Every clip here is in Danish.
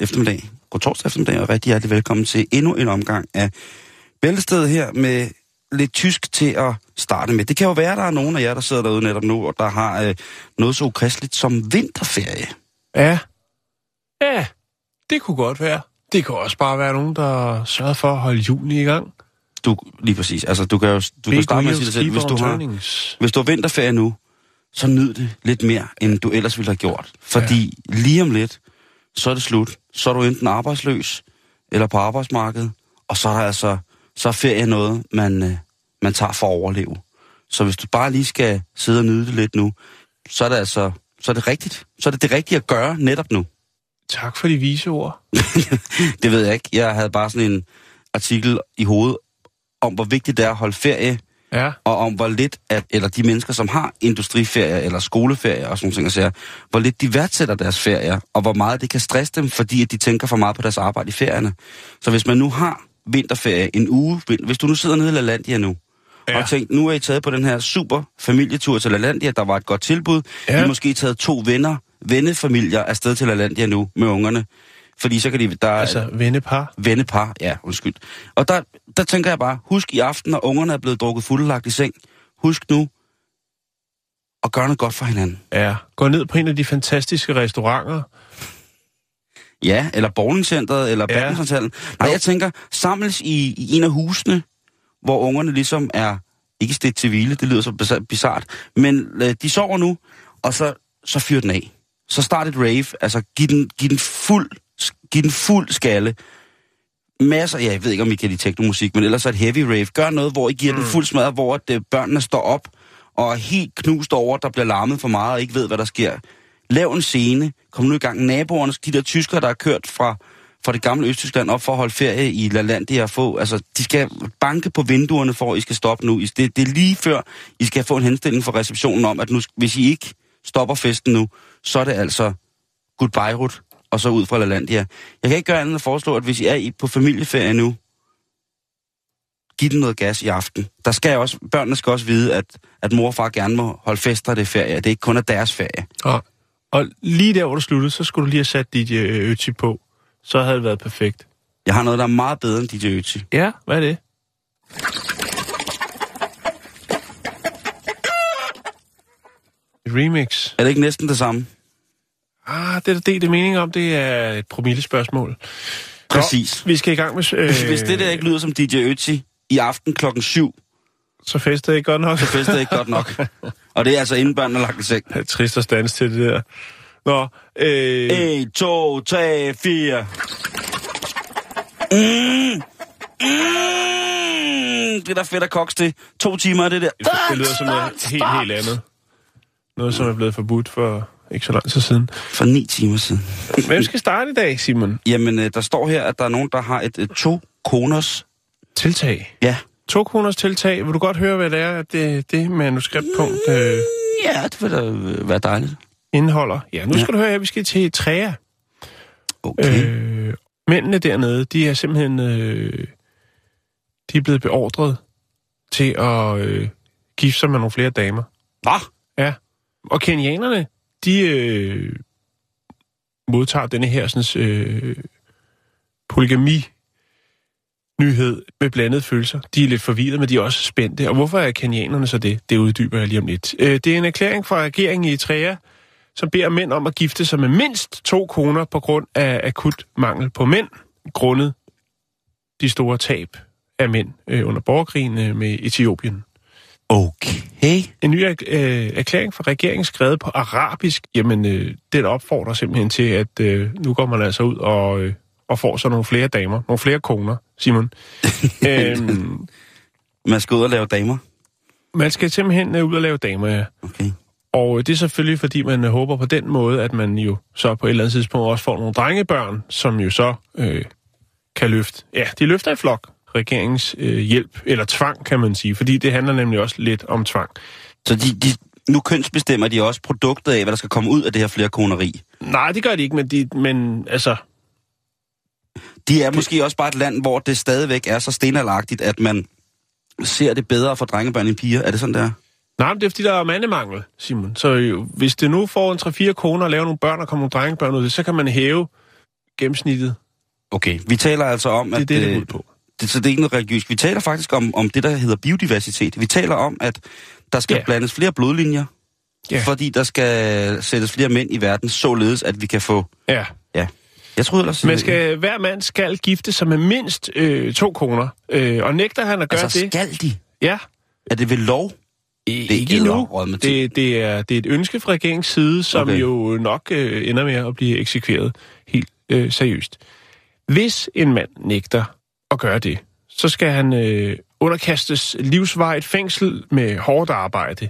Eftermiddag. God torsdag eftermiddag, og rigtig hjertelig velkommen til endnu en omgang af Bæltestedet her med lidt tysk til at starte med. Det kan jo være, at der er nogen af jer, der sidder derude netop nu, og der har øh, noget så ukristeligt som vinterferie. Ja. Ja, det kunne godt være. Det kan også bare være nogen, der sørger for at holde juni i gang. Du, lige præcis. Altså, du kan jo du kan starte med at sige dig selv, hvis du, har, hvis du har vinterferie nu, så nyd det lidt mere, end du ellers ville have gjort. Fordi ja. lige om lidt, så er det slut. Så er du enten arbejdsløs, eller på arbejdsmarkedet, og så er der altså, så er ferie noget, man, øh, man tager for at overleve. Så hvis du bare lige skal sidde og nyde det lidt nu, så er det altså, så er det rigtigt. Så er det det rigtige at gøre netop nu. Tak for de vise ord. det ved jeg ikke. Jeg havde bare sådan en artikel i hovedet om, hvor vigtigt det er at holde ferie, Ja. og om hvor lidt, at, eller de mennesker, som har industriferie eller skoleferie og sådan nogle ting, sager, hvor lidt de værdsætter deres ferier, og hvor meget det kan stresse dem, fordi at de tænker for meget på deres arbejde i ferierne. Så hvis man nu har vinterferie en uge, hvis du nu sidder nede i LaLandia nu, ja. Og tænkt, nu er I taget på den her super familietur til LaLandia, der var et godt tilbud, ja. I måske taget to venner, vennefamilier afsted til LaLandia nu med ungerne, fordi så kan de, der er Altså, vennepar. vennepar, ja, undskyld. Og der, der tænker jeg bare, husk i aften, når ungerne er blevet drukket fuldt lagt i seng, husk nu at gøre noget godt for hinanden. Ja. Gå ned på en af de fantastiske restauranter. Ja, eller bowlingcenteret, eller Ja. badmintonhallen. Nej, jeg tænker, samles i, i en af husene, hvor ungerne ligesom er, ikke stedt til hvile, det lyder så bizart, men øh, de sover nu, og så, så fyr den af. Så start et rave, altså giv den, giv den fuld, giv den fuld skalle. Masser, ja, jeg ved ikke, om I kan lide teknomusik, men ellers er et heavy rave. Gør noget, hvor I giver mm. den fuld smadret, hvor at, øh, børnene står op og er helt knust over, der bliver larmet for meget og ikke ved, hvad der sker. Lav en scene, kom nu i gang. Naboerne, de der tyskere, der har kørt fra, fra det gamle Østtyskland op for at holde ferie i LaLandia og få, altså, de skal banke på vinduerne for, at I skal stoppe nu. Det, det er lige før, I skal få en henstilling fra receptionen om, at nu, hvis I ikke stopper festen nu, så er det altså goodbye rut, og så ud fra LaLandia. Jeg kan ikke gøre andet end at foreslå, at hvis I er i- på familieferie nu, giv den noget gas i aften. Der skal jeg også, børnene skal også vide, at, at mor og far gerne må holde fester, det er ferie. Det er ikke kun af deres ferie. Og, og lige der, hvor du sluttede, så skulle du lige have sat dit øh, Ötzi på. Så havde det været perfekt. Jeg har noget, der er meget bedre end DJ Ötzi. Ja, hvad er det? Et remix. Er det ikke næsten det samme? Ah, det er det, det er meningen om, det er et promillespørgsmål. Præcis. Nå, vi skal i gang med... Øh, Hvis det der ikke lyder som DJ Ötzi i aften klokken 7, Så fester det ikke godt nok. så fester det ikke godt nok. Og det er altså inden børnene lagt i seng. Det er trist at stands til det der. Nå, øh, 1, 2, 3, 4. Mm. Mm. Det er da fedt at koks til. To timer er det der. det lyder som noget helt, helt andet. Noget, som er blevet forbudt for ikke så lang tid siden. For ni timer siden. Hvem skal starte i dag, Simon? Jamen, øh, der står her, at der er nogen, der har et, et to kroners... Tiltag. Ja. To kroners tiltag. Vil du godt høre, hvad det er, at det, det manuskriptpunkt øh, Ja, det vil da øh, være dejligt. indeholder? Ja, nu Ja. skal du høre, at vi skal til Træa. Okay. Øh, mændene dernede, de er simpelthen øh, de er blevet beordret til at øh, gifte sig med nogle flere damer. Hvad? Ja. Og kenianerne, de øh, modtager denne her sådan, øh, polygami nyhed med blandede følelser. De er lidt forvirrede, men de er også spændte. Og hvorfor er kenianerne så det? Det uddyber jeg lige om lidt. Øh, det er en erklæring fra regeringen i Eritrea, som beder mænd om at gifte sig med mindst to koner på grund af akut mangel på mænd, grundet de store tab af mænd øh, under borgerkrigen øh, med Etiopien. Okay. En ny øh, erklæring fra regeringen skrevet på arabisk, jamen øh, den opfordrer simpelthen til, at øh, nu går man altså ud og, øh, og får så nogle flere damer, nogle flere koner, Simon. øhm, Man skal ud og lave damer. man skal simpelthen øh, ud og lave damer, ja. Okay. Og det er selvfølgelig, fordi man øh, håber på den måde, at man jo så på et eller andet tidspunkt også får nogle drengebørn, som jo så øh, kan løfte. Ja, de løfter i flok regeringens øh, hjælp, eller tvang, kan man sige, fordi det handler nemlig også lidt om tvang. Så de, de, nu kønsbestemmer de også produktet af, hvad der skal komme ud af det her flerkoneri. Nej, det gør de ikke, men, de, men altså, De er måske også bare et land, hvor det stadigvæk er så stenalagtigt, at man ser det bedre for drengebørn end piger. Er det sådan, der? nej, men det er fordi, der er mandemangel, Simon. Så jo, hvis det nu får en 3-4 koner og laver nogle børn og kommer nogle drengebørn ud, det, så kan man hæve gennemsnittet. Okay, vi taler altså om, Det er at... det, det øh, ud på. Det, så det er ikke noget religiøst. Vi taler faktisk om, om det, der hedder biodiversitet. Vi taler om, at der skal yeah. blandes flere blodlinjer, yeah. fordi der skal sættes flere mænd i verden, således at vi kan få... Ja. Ja, jeg troede ellers... Man skal, hver mand skal gifte sig med mindst øh, to koner. Øh, og nægter han at gøre Altså, det... skal de? Ja, Er det ved lov? det er ikke endnu. Det, det, er, det er et ønske fra regeringens side, som. Okay. jo nok øh, ender med at blive eksekveret helt øh, seriøst. Hvis en mand nægter at gøre det, så skal han øh, underkastes livsvarigt fængsel med hårdt arbejde.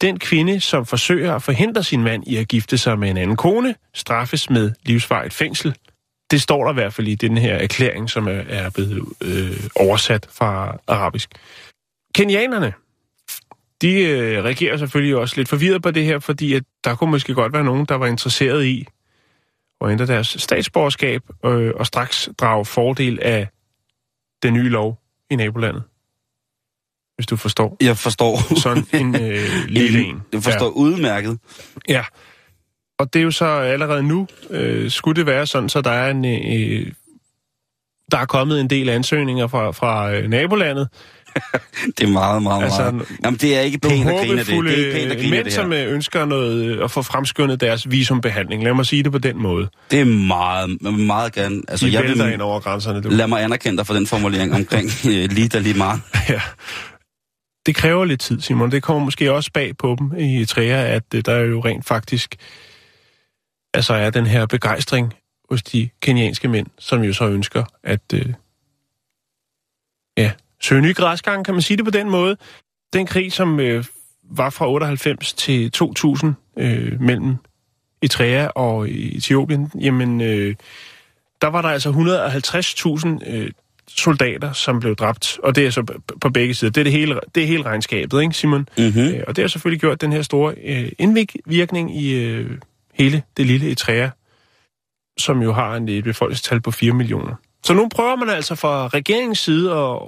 Den kvinde, som forsøger at forhindre sin mand i at gifte sig med en anden kone, straffes med livsvarigt fængsel. Det står der i hvert fald i den her erklæring, som er, er blevet øh, oversat fra arabisk. Kenianerne, de øh, reagerer selvfølgelig også lidt forvirret på det her, fordi at der kunne måske godt være nogen, der var interesseret i at ændre deres statsborgerskab øh, og straks drage fordel af den nye lov i nabolandet. Hvis du forstår. Jeg forstår. Sådan en øh, lille en. Jeg forstår ja. udmærket. Ja. Og det er jo så allerede nu, øh, skulle det være sådan, så der er en... Øh, der er kommet en del ansøgninger fra, fra øh, nabolandet. Det er meget, meget, Altså, meget. Jamen, det er ikke pænt at grine det. Det er ikke pænt at grine mænd, det som her. øh, ønsker noget, øh, at få fremskyndet deres visumbehandling. Lad mig sige det på den måde. Det er meget, meget gerne. Altså, De jeg vil ind over grænserne. Du. lad mig anerkende dig for den formulering omkring øh, lige der lige meget. Ja. Det kræver lidt tid, Simon. Det kommer måske også bag på dem i Træer, at der jo rent faktisk altså er den her begejstring hos de kenianske mænd, som jo så ønsker at øh, søge nye græsgange, kan man sige det på den måde. Den krig, som øh, var fra 98 til 2000 øh, mellem Eritrea og Etiopien, jamen øh, der var der altså 150.000 øh, soldater, som blev dræbt, og det er så på begge sider. Det er, det hele, det er hele regnskabet, ikke Simon? Mm-hmm. Øh, og det har selvfølgelig gjort den her store øh, indvirkning i øh, hele det lille Eritrea, som jo har en, et befolkningstal på 4 millioner. Så nu prøver man altså fra regeringens side at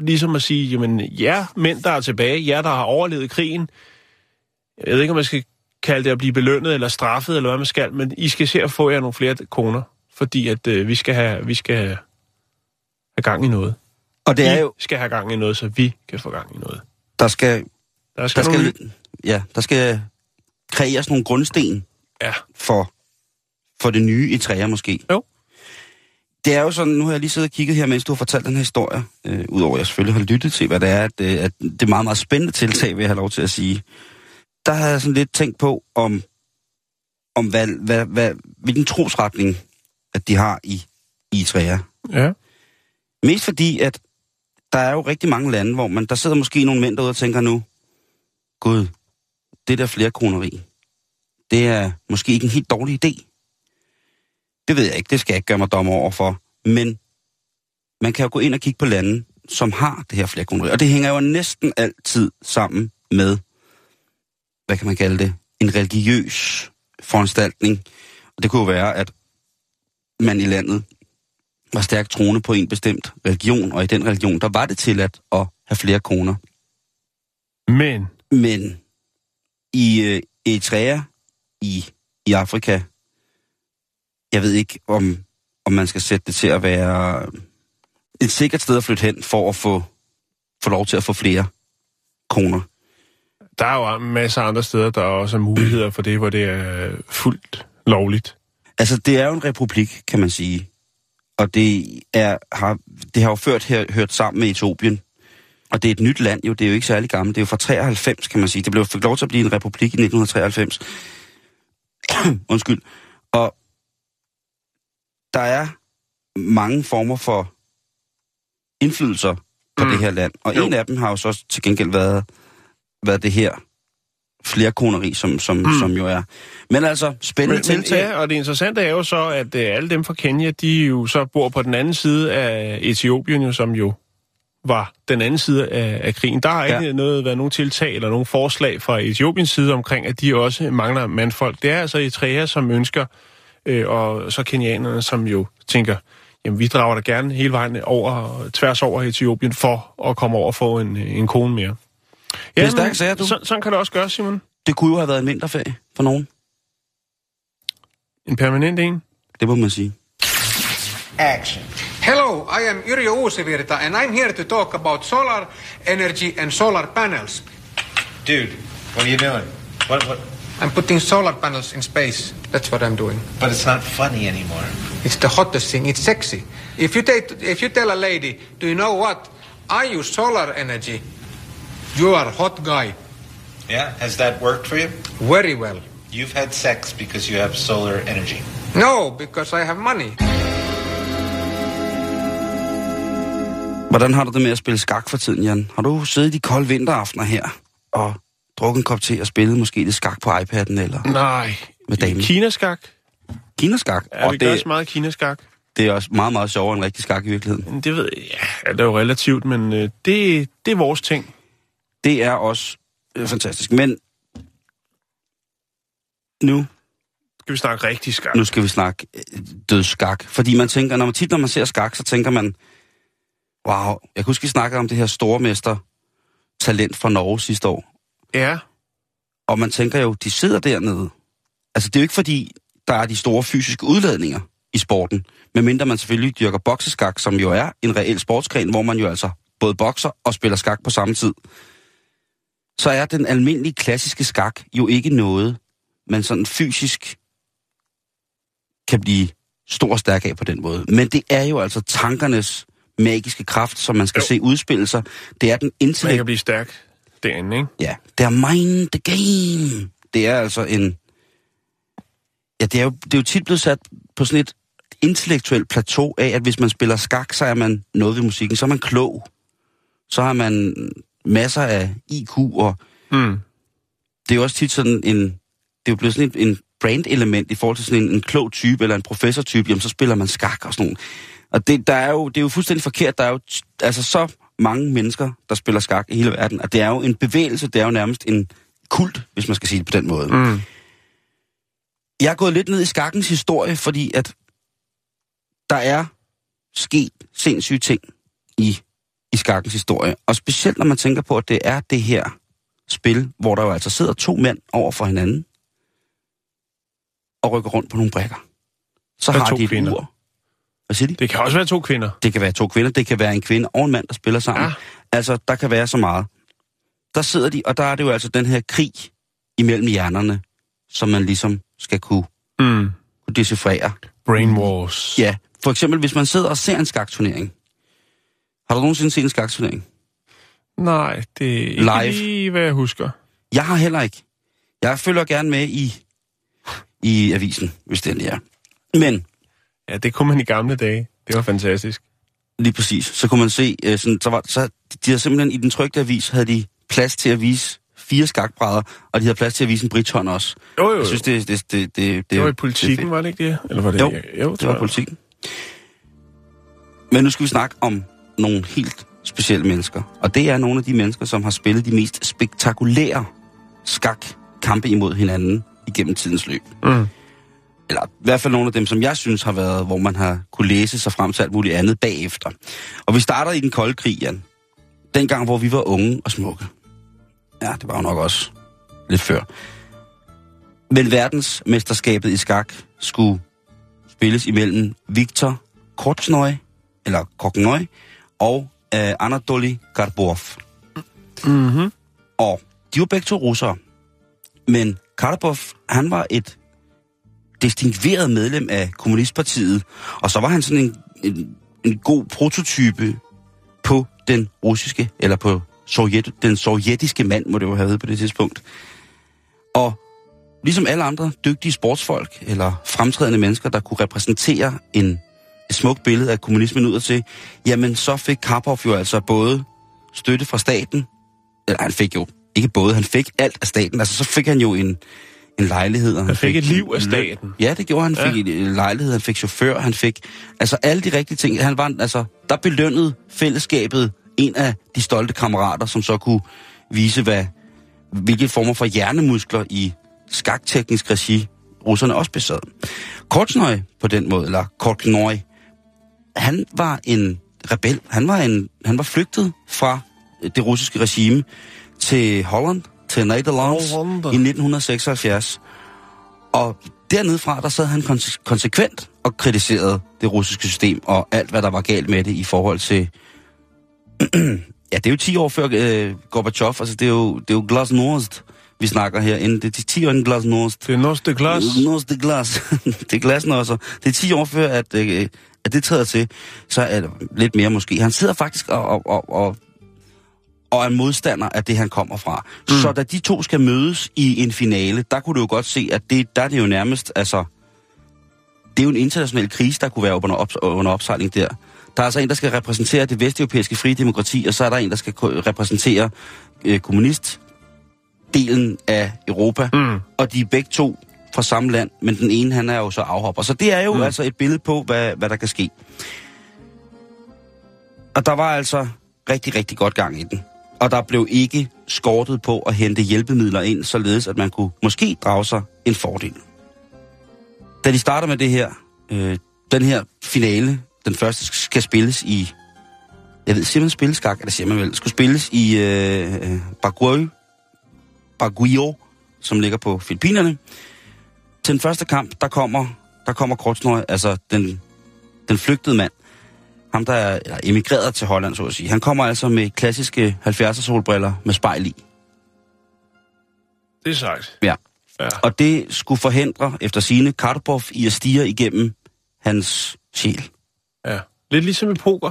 ligesom at sige, jamen jer mænd, der er tilbage, jer, der har overlevet krigen, jeg ved ikke, om man skal kalde det at blive belønnet eller straffet, eller hvad man skal, men I skal se at få jer nogle flere koner, fordi at øh, vi skal have, vi skal have gang i noget. Og det er jo, skal have gang i noget, så vi kan få gang i noget. der skal, Der skal, der nogle... skal, ja, der skal kreeres nogle grundsten Ja, for, for det nye i træer måske. Jo. Det er jo sådan, nu har jeg lige siddet og kigget her, mens du har fortalt den her historie, øh, udover at jeg selvfølgelig har lyttet til, hvad det er, at, øh, at det er meget, meget spændende tiltag, vil jeg have lov til at sige. Der har jeg sådan lidt tænkt på, om, om hvad, hvad, hvad, hvilken trosretning, at de har i, i træer. ja. Mest fordi, at der er jo rigtig mange lande, hvor man, der sidder måske nogle mænd derude og tænker nu, Gud, det der flerkroneri, det er måske ikke en helt dårlig idé. Det ved jeg ikke, det skal jeg ikke gøre mig dommer over for. Men man kan jo gå ind og kigge på lande, som har det her flerkroneri. Og det hænger jo næsten altid sammen med, hvad kan man kalde det, en religiøs foranstaltning. Og det kunne jo være, at man i landet var stærkt troende på en bestemt religion, og i den religion, der var det tilladt at have flere koner. Men, Men i øh, Eritrea, i, i Afrika, jeg ved ikke, om, om man skal sætte det til at være et sikkert sted at flytte hen, for at få, få lov til at få flere koner. der er jo masser af andre steder, der er også muligheder for det, hvor det er fuldt lovligt. Altså, det er jo en republik, kan man sige. Og det, er, har, det har jo ført her, hørt sammen med Etiopien. Og det er et nyt land jo, det er jo ikke særlig gammelt. Det er jo fra 93, kan man sige. Det blev fik lov til at blive en republik i 1993. Undskyld. Og der er mange former for indflydelser på Mm. det her land. Og Jo. en af dem har jo så til gengæld været, været det her flerkoneri, som, som, mm. som jo er. Men altså, spændende Men, ja, og det interessante er jo så, at øh, alle dem fra Kenya, de jo så bor på den anden side af Etiopien, jo, som jo var den anden side af, af krigen. Der har ikke ja. noget, været nogen tiltag eller nogen forslag fra Etiopiens side omkring, at de også mangler mandfolk. Det er altså Eritrea, som ønsker, øh, og så kenianerne, som jo tænker, jamen vi drager da gerne hele vejen over, tværs over Etiopien for at komme over og få en, en kone mere. er men stærkt, sagde du. Så, sådan kan det også gøres, Simon. Det kunne jo have været en vinterferie for nogen. En permanent en. Det må man sige. Action. Hello, I am Yrjö Uusivirta and I'm here to talk about solar energy and solar panels. Dude, what are you doing? What, what? I'm putting solar panels in space. That's what I'm doing. But it's not funny anymore. It's the hottest thing. It's sexy. If you take, if you tell a lady, do you know what? I use solar energy. You are a hot guy. Yeah? Has that worked for you? Very well. You've had sex because you have solar energy. No, because I have money. Hvordan har du det med at spille skak for tiden, Jan? Har du siddet i de kolde vinteraftener her og drukket en kop te og spillet måske lidt skak på iPad'en eller Nej. Med damen. Kinaskak. kinaskak? Ja, og vi det, også meget kinaskak. det er også meget, meget sjovere end rigtig skak i virkeligheden. Det ved jeg, ja, det er jo relativt, men øh, det, det er vores ting. Det er også øh, fantastisk. Men nu, Skal vi snakke rigtig skak? nu skal vi snakke øh, dødsskak. Fordi man tænker, når man tit når man ser skak, så tænker man, wow, jeg kan huske, vi snakkede om det her stormester talent fra Norge sidste år. Ja. Og man tænker jo, de sidder dernede. Altså, det er jo ikke fordi, der er de store fysiske udladninger i sporten. Medmindre man selvfølgelig dyrker bokseskak, som jo er en reel sportsgren, hvor man jo altså både bokser og spiller skak på samme tid. Så er den almindelige klassiske skak jo ikke noget, man sådan fysisk kan blive stor og stærk af på den måde. Men det er jo altså tankernes magiske kraft, som man skal Jo. se udspille sig. Det er den Man intellekt kan blive stærk derinde, ikke? Ja, det er mind the game. Det er altså en... Ja, det er, jo, det er jo tit blevet sat på sådan et intellektuelt plateau af, at hvis man spiller skak, så er man noget ved musikken. Så er man klog. Så har man masser af IQ, og Mm. det er jo også tit sådan en... Det er jo blevet sådan en, en brand-element i forhold til sådan en, en klog type eller en professor-type. Jamen, så spiller man skak og sådan nogle. Og det, der er jo, det er jo fuldstændig forkert. Der er jo altså så mange mennesker, der spiller skak i hele verden. Og det er jo en bevægelse, det er jo nærmest en kult, hvis man skal sige det på den måde. Mm. Jeg er gået lidt ned i skakkens historie, fordi at der er sket sindssyge ting i, i skakkens historie. Og specielt når man tænker på, at det er det her spil, hvor der jo altså sidder to mænd over for hinanden og rykker rundt på nogle brækker. Så Og har de et kvinder. ur. Hvad siger de? Det kan også være to kvinder. Det kan være to kvinder, det kan være en kvinde og en mand, der spiller sammen. Ja. Altså, der kan være så meget. Der sidder de, og der er det jo altså den her krig imellem hjernerne, som man ligesom skal kunne, Mm. kunne decifrere. Brain Wars. Ja, for eksempel hvis man sidder og ser en skakturnering. Har du nogensinde set en skakturnering? Nej, det er ikke Live. lige, hvad jeg husker. Jeg har heller ikke. Jeg følger gerne med i, i avisen, hvis det er. Men Ja, det kunne man i gamle dage. Det var fantastisk. lige præcis, så kunne man se, øh, sådan, så, var, så de havde simpelthen i den trygte avis, havde de plads til at vise fire skakbrædder, og de havde plads til at vise en brithånd også. Jo, jo, Jeg synes, det, det, det, det, det, det var i det politikken, fedt. var det ikke det? Eller var det Jo, jo Det var jeg. politikken. Men nu skal vi snakke om nogle helt specielle mennesker. Og det er nogle af de mennesker, som har spillet de mest spektakulære skakkampe imod hinanden igennem tidens løb. Mm. Eller i hvert fald nogle af dem, som jeg synes har været, hvor man har kunne læse sig frem til alt muligt andet bagefter. Og vi starter i den kolde krig, Jan. Dengang, hvor vi var unge og smukke. Ja, det var jo nok også lidt før. Men verdensmesterskabet i skak skulle spilles imellem Viktor Korchnoi, eller Korchnoi, og øh, Anatoly Karbov. Mm-hmm. Og de var begge to russere. Men Karbov, han var et distingueret medlem af Kommunistpartiet, og så var han sådan en, en, en god prototype på den russiske, eller på sovjet, den sovjetiske mand, må det jo have været på det tidspunkt. Og ligesom alle andre dygtige sportsfolk, eller fremtrædende mennesker, der kunne repræsentere en et smukt billede af kommunismen ud til, jamen så fik Karpov jo altså både støtte fra staten, eller han fik jo ikke både, han fik alt af staten, altså så fik han jo en, en lejlighed. og Han fik et liv af staten. Ja, det gjorde han. Han fik en lejlighed, han fik chauffør, han fik... Altså alle de rigtige ting. Han var, altså, der belønnede fællesskabet en af de stolte kammerater, som så kunne vise, hvad, hvilke former for hjernemuskler i skakteknisk regi russerne også besad. Kortsnøj på den måde, eller Kortnøj, han var en rebel. Han var, en, han var flygtet fra det russiske regime til Holland, til Nederlands Holland. i 1976. Og dernede fra, der sad han konse- konsekvent og kritiserede det russiske system og alt, hvad der var galt med det i forhold til... ja, det er jo 10 år før øh, Gorbachev, altså det er jo, det er jo glasnost, vi snakker her. Det er 10 år inden glasnost. Det er Noste Glas. Nos det glas. det er glasnosser. Det er 10 år før, at, øh, at det træder til. Så er det lidt mere måske. Han sidder faktisk og, og, og, og, og er modstander af det, han kommer fra. Mm. Så da de to skal mødes i en finale, der kunne du jo godt se, at det, der er det jo nærmest, altså... Det er jo en international krise, der kunne være under, op, under opsejling der. Der er altså en, der skal repræsentere det vesteuropæiske frie demokrati, og så er der en, der skal repræsentere øh, kommunist delen af Europa, mm. og de er begge to fra samme land, men den ene, han er jo så afhopper. Så det er jo mm. altså et billede på, hvad, hvad der kan ske. Og der var altså rigtig, rigtig godt gang i den. Og der blev ikke skortet på at hente hjælpemidler ind, således at man kunne måske drage sig en fordel. Da de starter med det her, øh, den her finale, den første skal spilles i, jeg ved, siger man spilleskak, eller siger man vel, skulle spilles i øh, øh, Baguio, Baguio, som ligger på Filippinerne. Til den første kamp, der kommer, der kommer Kortsnøj, altså den, den flygtede mand, ham der er emigreret til Holland, så at sige. Han kommer altså med klassiske 70'er solbriller med spejl i. Det er sagt. Ja. Ja. Og det skulle forhindre, efter sine Karpov i at stige igennem hans sjæl. ja. Lidt ligesom i poker.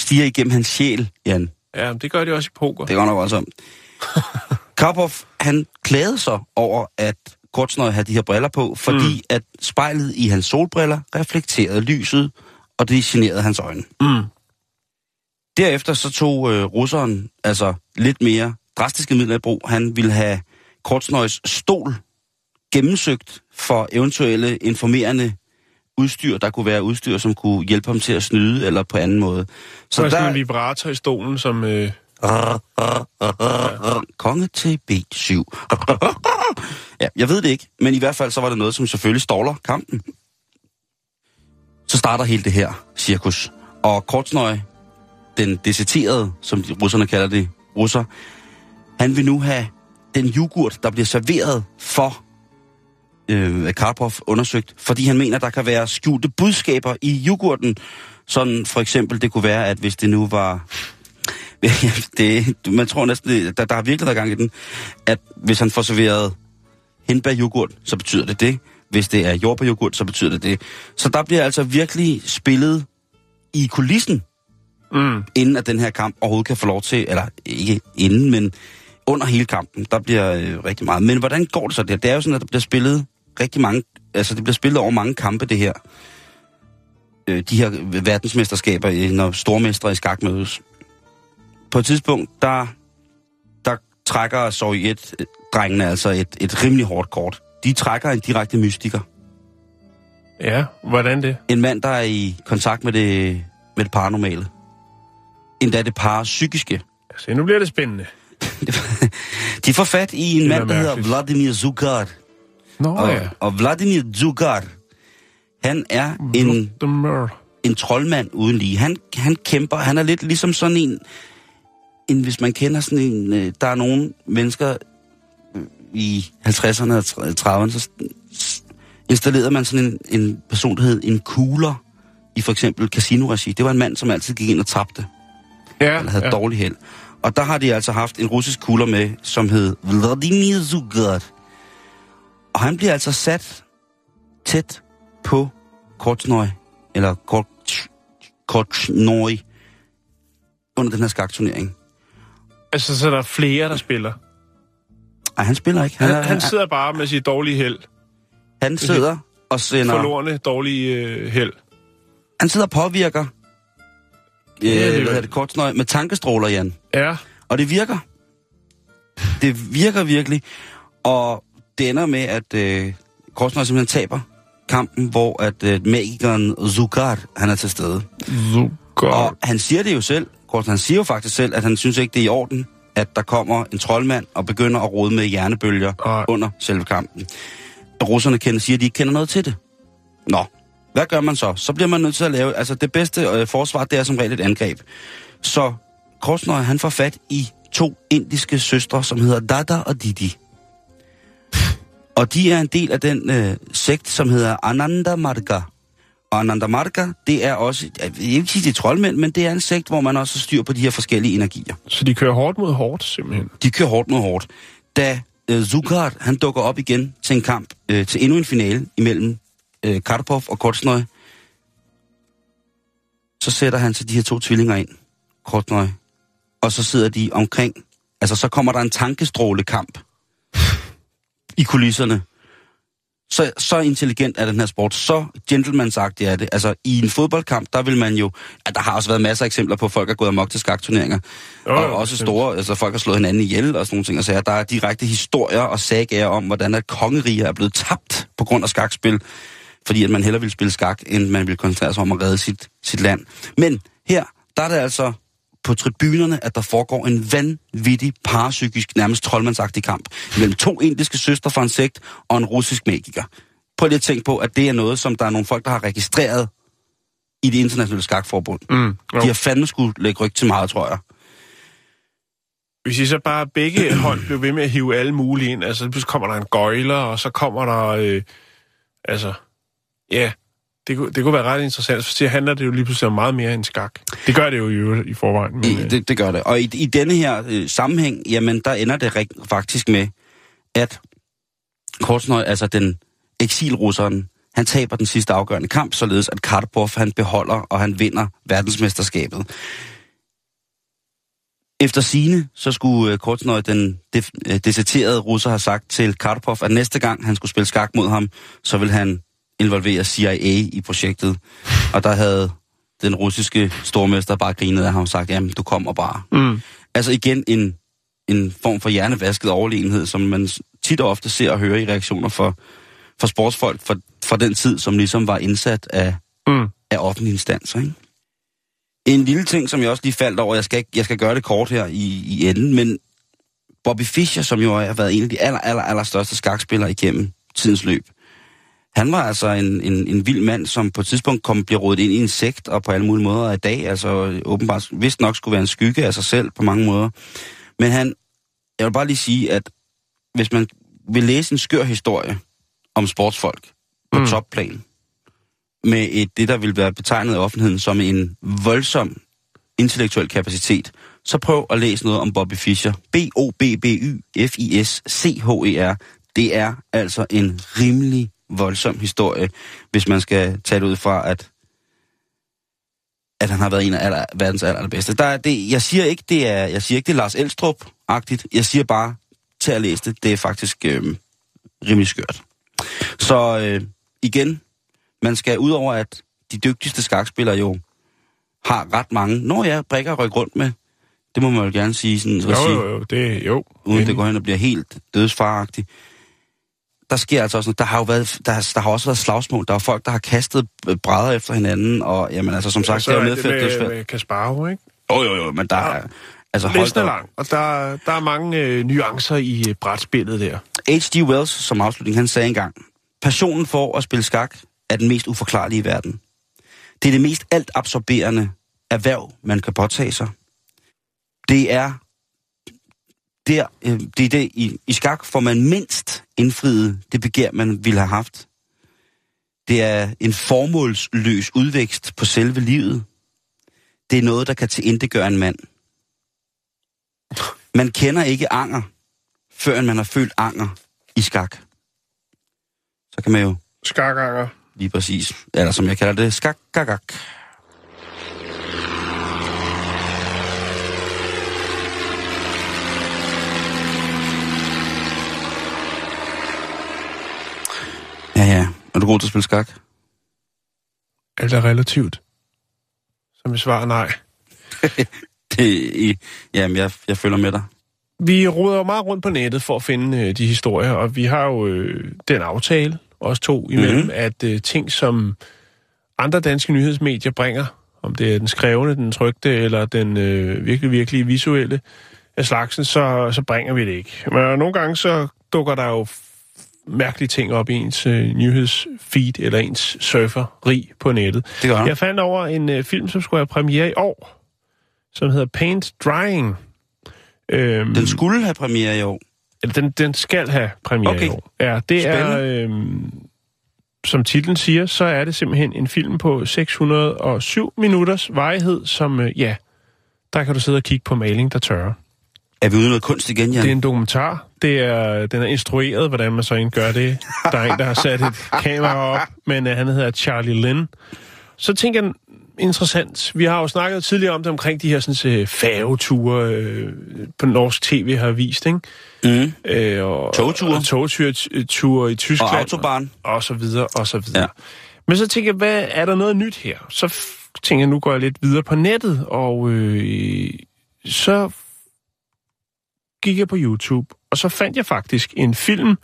Stiger igennem hans sjæl, Jan. Ja, det gør de også i poker. Det går nok voldsomt. Karpov, han klagede sig over, at Kortsnøj havde de her briller på, fordi mm. at spejlet i hans solbriller reflekterede lyset, og det generede hans øjne. Mm. Derefter så tog øh, russeren altså lidt mere drastiske midler i brug. Han ville have Kortsnøjs stol gennemsøgt for eventuelle informerende udstyr, der kunne være udstyr, som kunne hjælpe ham til at snyde eller på anden måde. Så er der sådan en vibrator i stolen, som... Øh, Konge til B7. ja, jeg ved det ikke, men i hvert fald så var det noget, som selvfølgelig ståler kampen. Så starter hele det her cirkus. Og Kortsnøj, den deserterede, som de russerne kalder det, russer, han vil nu have den yoghurt, der bliver serveret for øh, Karpov undersøgt, fordi han mener, der kan være skjulte budskaber i yoghurten. Sådan for eksempel, det kunne være, at hvis det nu var det, man tror næsten, det, der, der har virkelig været gang i den, at hvis han får serveret hindbærjoghurt, så betyder det det. Hvis det er jordbærjoghurt, så betyder det det. Så der bliver altså virkelig spillet i kulissen, mm. inden at den her kamp overhovedet kan få lov til, eller ikke inden, men under hele kampen, der bliver øh, rigtig meget. Men hvordan går det så der? Det er jo sådan, at der bliver spillet rigtig mange, altså det bliver spillet over mange kampe, det her. Øh, de her verdensmesterskaber, øh, når stormestre i skak mødes på et tidspunkt, der, der trækker Sovjet-drengene altså et, et rimelig hårdt kort. De trækker en direkte mystiker. Ja, hvordan det? En mand, der er i kontakt med det, med det paranormale. Endda det parapsykiske. Altså, nu bliver det spændende. De får fat i en Det mand, der hedder. Vladimir Zugar. Nå Og, ja. og Vladimir Zugar, han er en, en troldmand uden lige. Han, han kæmper, han er lidt ligesom sådan en, en hvis man kender sådan en, øh, der er nogle mennesker i 50'erne og 30'erne, så installerede man sådan en, en person, der hed en kugler i for eksempel casino-regi. Det var en mand, som altid gik ind og tabte, Ja, eller havde ja. dårlig held. Og der har de altså haft en russisk kugler med, som hed Vladimir Zugar. Og han bliver altså sat tæt på Kortsnøj, eller Korts- Kortsnøj, under den her skakturnering. Altså, så er der flere, der spiller. Ej, han spiller ikke. Han, er- han sidder bare med sit dårlige held. han sidder og sender... Forlorene dårlige øh, held. han sidder og påvirker øh, det er hvad det, kortsnøj, med tankestråler, Jan. Ja. Og det virker. Det virker virkelig. Og det ender med, at øh, kortsnøj simpelthen taber kampen, hvor at øh, magikeren Zucar, han er til stede. Zucker. Og han siger det jo selv, Kort, han siger jo faktisk selv, at han synes ikke, det er i orden, at der kommer en troldmand og begynder at rode med hjernebølger Nej. under selve kampen. Russerne kender, siger, at de ikke kender noget til det. Nå, hvad gør man så? Så bliver man nødt til at lave... Altså, det bedste øh, forsvar, det er som regel et angreb. Så Korsnøj, han får fat i to indiske søstre, som hedder Dada og Didi. Og de er en del af den øh, sekt, som hedder Ananda Marga. Og Ananda Marga, det er også, jeg vil ikke sige, det er troldmænd, men det er en sekt, hvor man også har styr på de her forskellige energier. Så de kører hårdt mod hårdt, simpelthen. De kører hårdt mod hårdt. Da øh, Zucart, han dukker op igen til en kamp, øh, til endnu en finale imellem øh, Karpov og Kortsnøj, så sætter han til de her to tvillinger ind, Kortsnøj, og så sidder de omkring, altså så kommer der en tankestrålekamp i kulisserne. Så, så intelligent er den her sport, så gentleman-agtig er det. Altså, i en fodboldkamp, der vil man jo... Ja, der har også været masser af eksempler på, at folk er gået amok til skakturneringer. Jo, og også store, altså folk har slået hinanden ihjel og sådan nogle ting. Og sager. der er direkte historier og sagager om, hvordan at kongeriger er blevet tabt på grund af skakspil. Fordi at man hellere vil spille skak, end man vil koncentrere sig om at redde sit, sit land. Men her, der er det altså på tribunerne, at der foregår en vanvittig, parapsykisk, nærmest troldmandsagtig kamp mellem to indiske søstre fra en sekt og en russisk magiker. Prøv lige at tænke på, at det er noget, som der er nogle folk, der har registreret i det internationale skakforbund. Mm. Jo. De har fandme skulle lægge ryg til meget, tror jeg. Hvis I så bare begge hold blev ved med at hive alle mulige ind, altså pludselig kommer der en gøjler, og så kommer der, øh, altså, ja, det, kunne- det kunne være ret interessant, for så handler det jo lige pludselig om meget mere end skak. Det gør det jo i, øvrigt i forvejen. Men, I, øh, det, det gør det. Og i, i denne her øh, sammenhæng, jamen, der ender det rigt, faktisk med, at Kortsnøj, altså den eksilrusseren, han taber den sidste afgørende kamp, således at Karpov, han beholder, og han vinder verdensmesterskabet. Efter sine så skulle øh, Kortsnøj, den øh, deserterede russer, have sagt til Karpov, at næste gang han skulle spille skak mod ham, så vil han involvere CIA i projektet. Og der havde den russiske stormester bare grinet af ham og sagt, jamen, du kommer bare. mm, Altså igen en, en form for hjernevasket overlegenhed, som man tit og ofte ser og hører i reaktioner for, for sportsfolk fra, fra den tid, som ligesom var indsat af, mm. af offentlige instanser. Ikke? En lille ting, som jeg også lige faldt over, jeg skal, jeg skal gøre det kort her i, i enden, men Bobby Fischer, som jo har været en af de aller, aller, aller største skakspillere igennem tidens løb, han var altså en, en, en vild mand, som på et tidspunkt kom, bliver rodet ind i en sekt, og på alle mulige måder i dag, altså åbenbart vist nok skulle være en skygge af sig selv på mange måder. Men han, jeg vil bare lige sige, at hvis man vil læse en skør historie om sportsfolk på mm. Topplan, med et, det, der vil være betegnet af offentligheden som en voldsom intellektuel kapacitet, så prøv at læse noget om Bobby Fischer. B-O-B-B-Y-F-I-S-C-H-E-R. Det er altså en rimelig voldsom historie, hvis man skal tage det ud fra, at at han har været en af aller, verdens aller, allerbedste. Der er det, jeg siger ikke, det er, jeg siger ikke, det er Lars Elstrup-agtigt. Jeg siger bare, til at læse det, det er faktisk øh, rimelig skørt. Så øh, igen, man skal udover at de dygtigste skakspillere jo har ret mange, når jeg brækker ryk rundt med, det må man jo gerne sige, sådan, så Jo, sige, jo, jo, det, jo. uden det går hen og bliver helt dødsfaragtigt. Der sker altså også noget. Der har jo været, der, der har også været slagsmål. Der er folk, der har kastet brædder efter hinanden, og jamen altså, som sagt, så det er jo med, dødsfald. med Kasparov, ikke? Jo, jo, jo, men der er... Altså, Listen er lang, og der, der er mange øh, nuancer i øh, brætspillet der. H.G. Wells, som afslutning, han sagde engang, passionen for at spille skak er den mest uforklarlige i verden. Det er det mest altabsorberende erhverv, man kan påtage sig. Det er der, øh, det er det i, i skak får man mindst indfriet det begær, man ville have haft. Det er en formålsløs udvækst på selve livet. Det er noget, der kan tilindegøre en mand. Man kender ikke anger, før man har følt anger i skak. Så kan man jo Skakanger. lige præcis, eller som jeg kalder det, skak, gak, gak. Ja, ja. Er du god til at spille skak? Alt er relativt. som vil svare nej. Det, jamen, jeg, jeg følger med dig. Vi roder meget rundt på nettet for at finde øh, de historier, og vi har jo øh, den aftale, os to imellem, Mhm. mm-hmm. at øh, ting, som andre danske nyhedsmedier bringer, om det er den skrevne, den trygte eller den øh, virkelig, virkelig visuelle af slagsen, så, så bringer vi det ikke. Men nogle gange så dukker der jo mærkelige ting op i ens øh, nyhedsfeed eller ens surferi på nettet. Det gør Jeg fandt over en øh, film, som skulle have premiere i år, som hedder Paint Drying. Øhm, Den skulle have premiere i år. eller den, den skal have premiere Okay. i år. Ja, det er, øhm, som titlen siger, så er det simpelthen en film på 607 minutters varighed, som, øh, ja, der kan du sidde og kigge på maling, der tørrer. Er vi ude noget kunst igen, Jan? Det er en dokumentar. Det er, den er instrueret, hvordan man så egentlig gør det. Der er en, der har sat et kamera op, men uh, han hedder Charlie Lin. Så tænker jeg, interessant. Vi har jo snakket tidligere om det omkring de her sådan, færgeture øh, på norsk tv har vist, ikke? Mm. Øh, og, Togture. Og togture i Tyskland. Og autobahn. Og så videre, og så videre. Ja. Men så tænker jeg, hvad er der noget nyt her? Så tænker jeg, nu går jeg lidt videre på nettet, og øh, så gik jeg på YouTube, og så fandt jeg faktisk en film,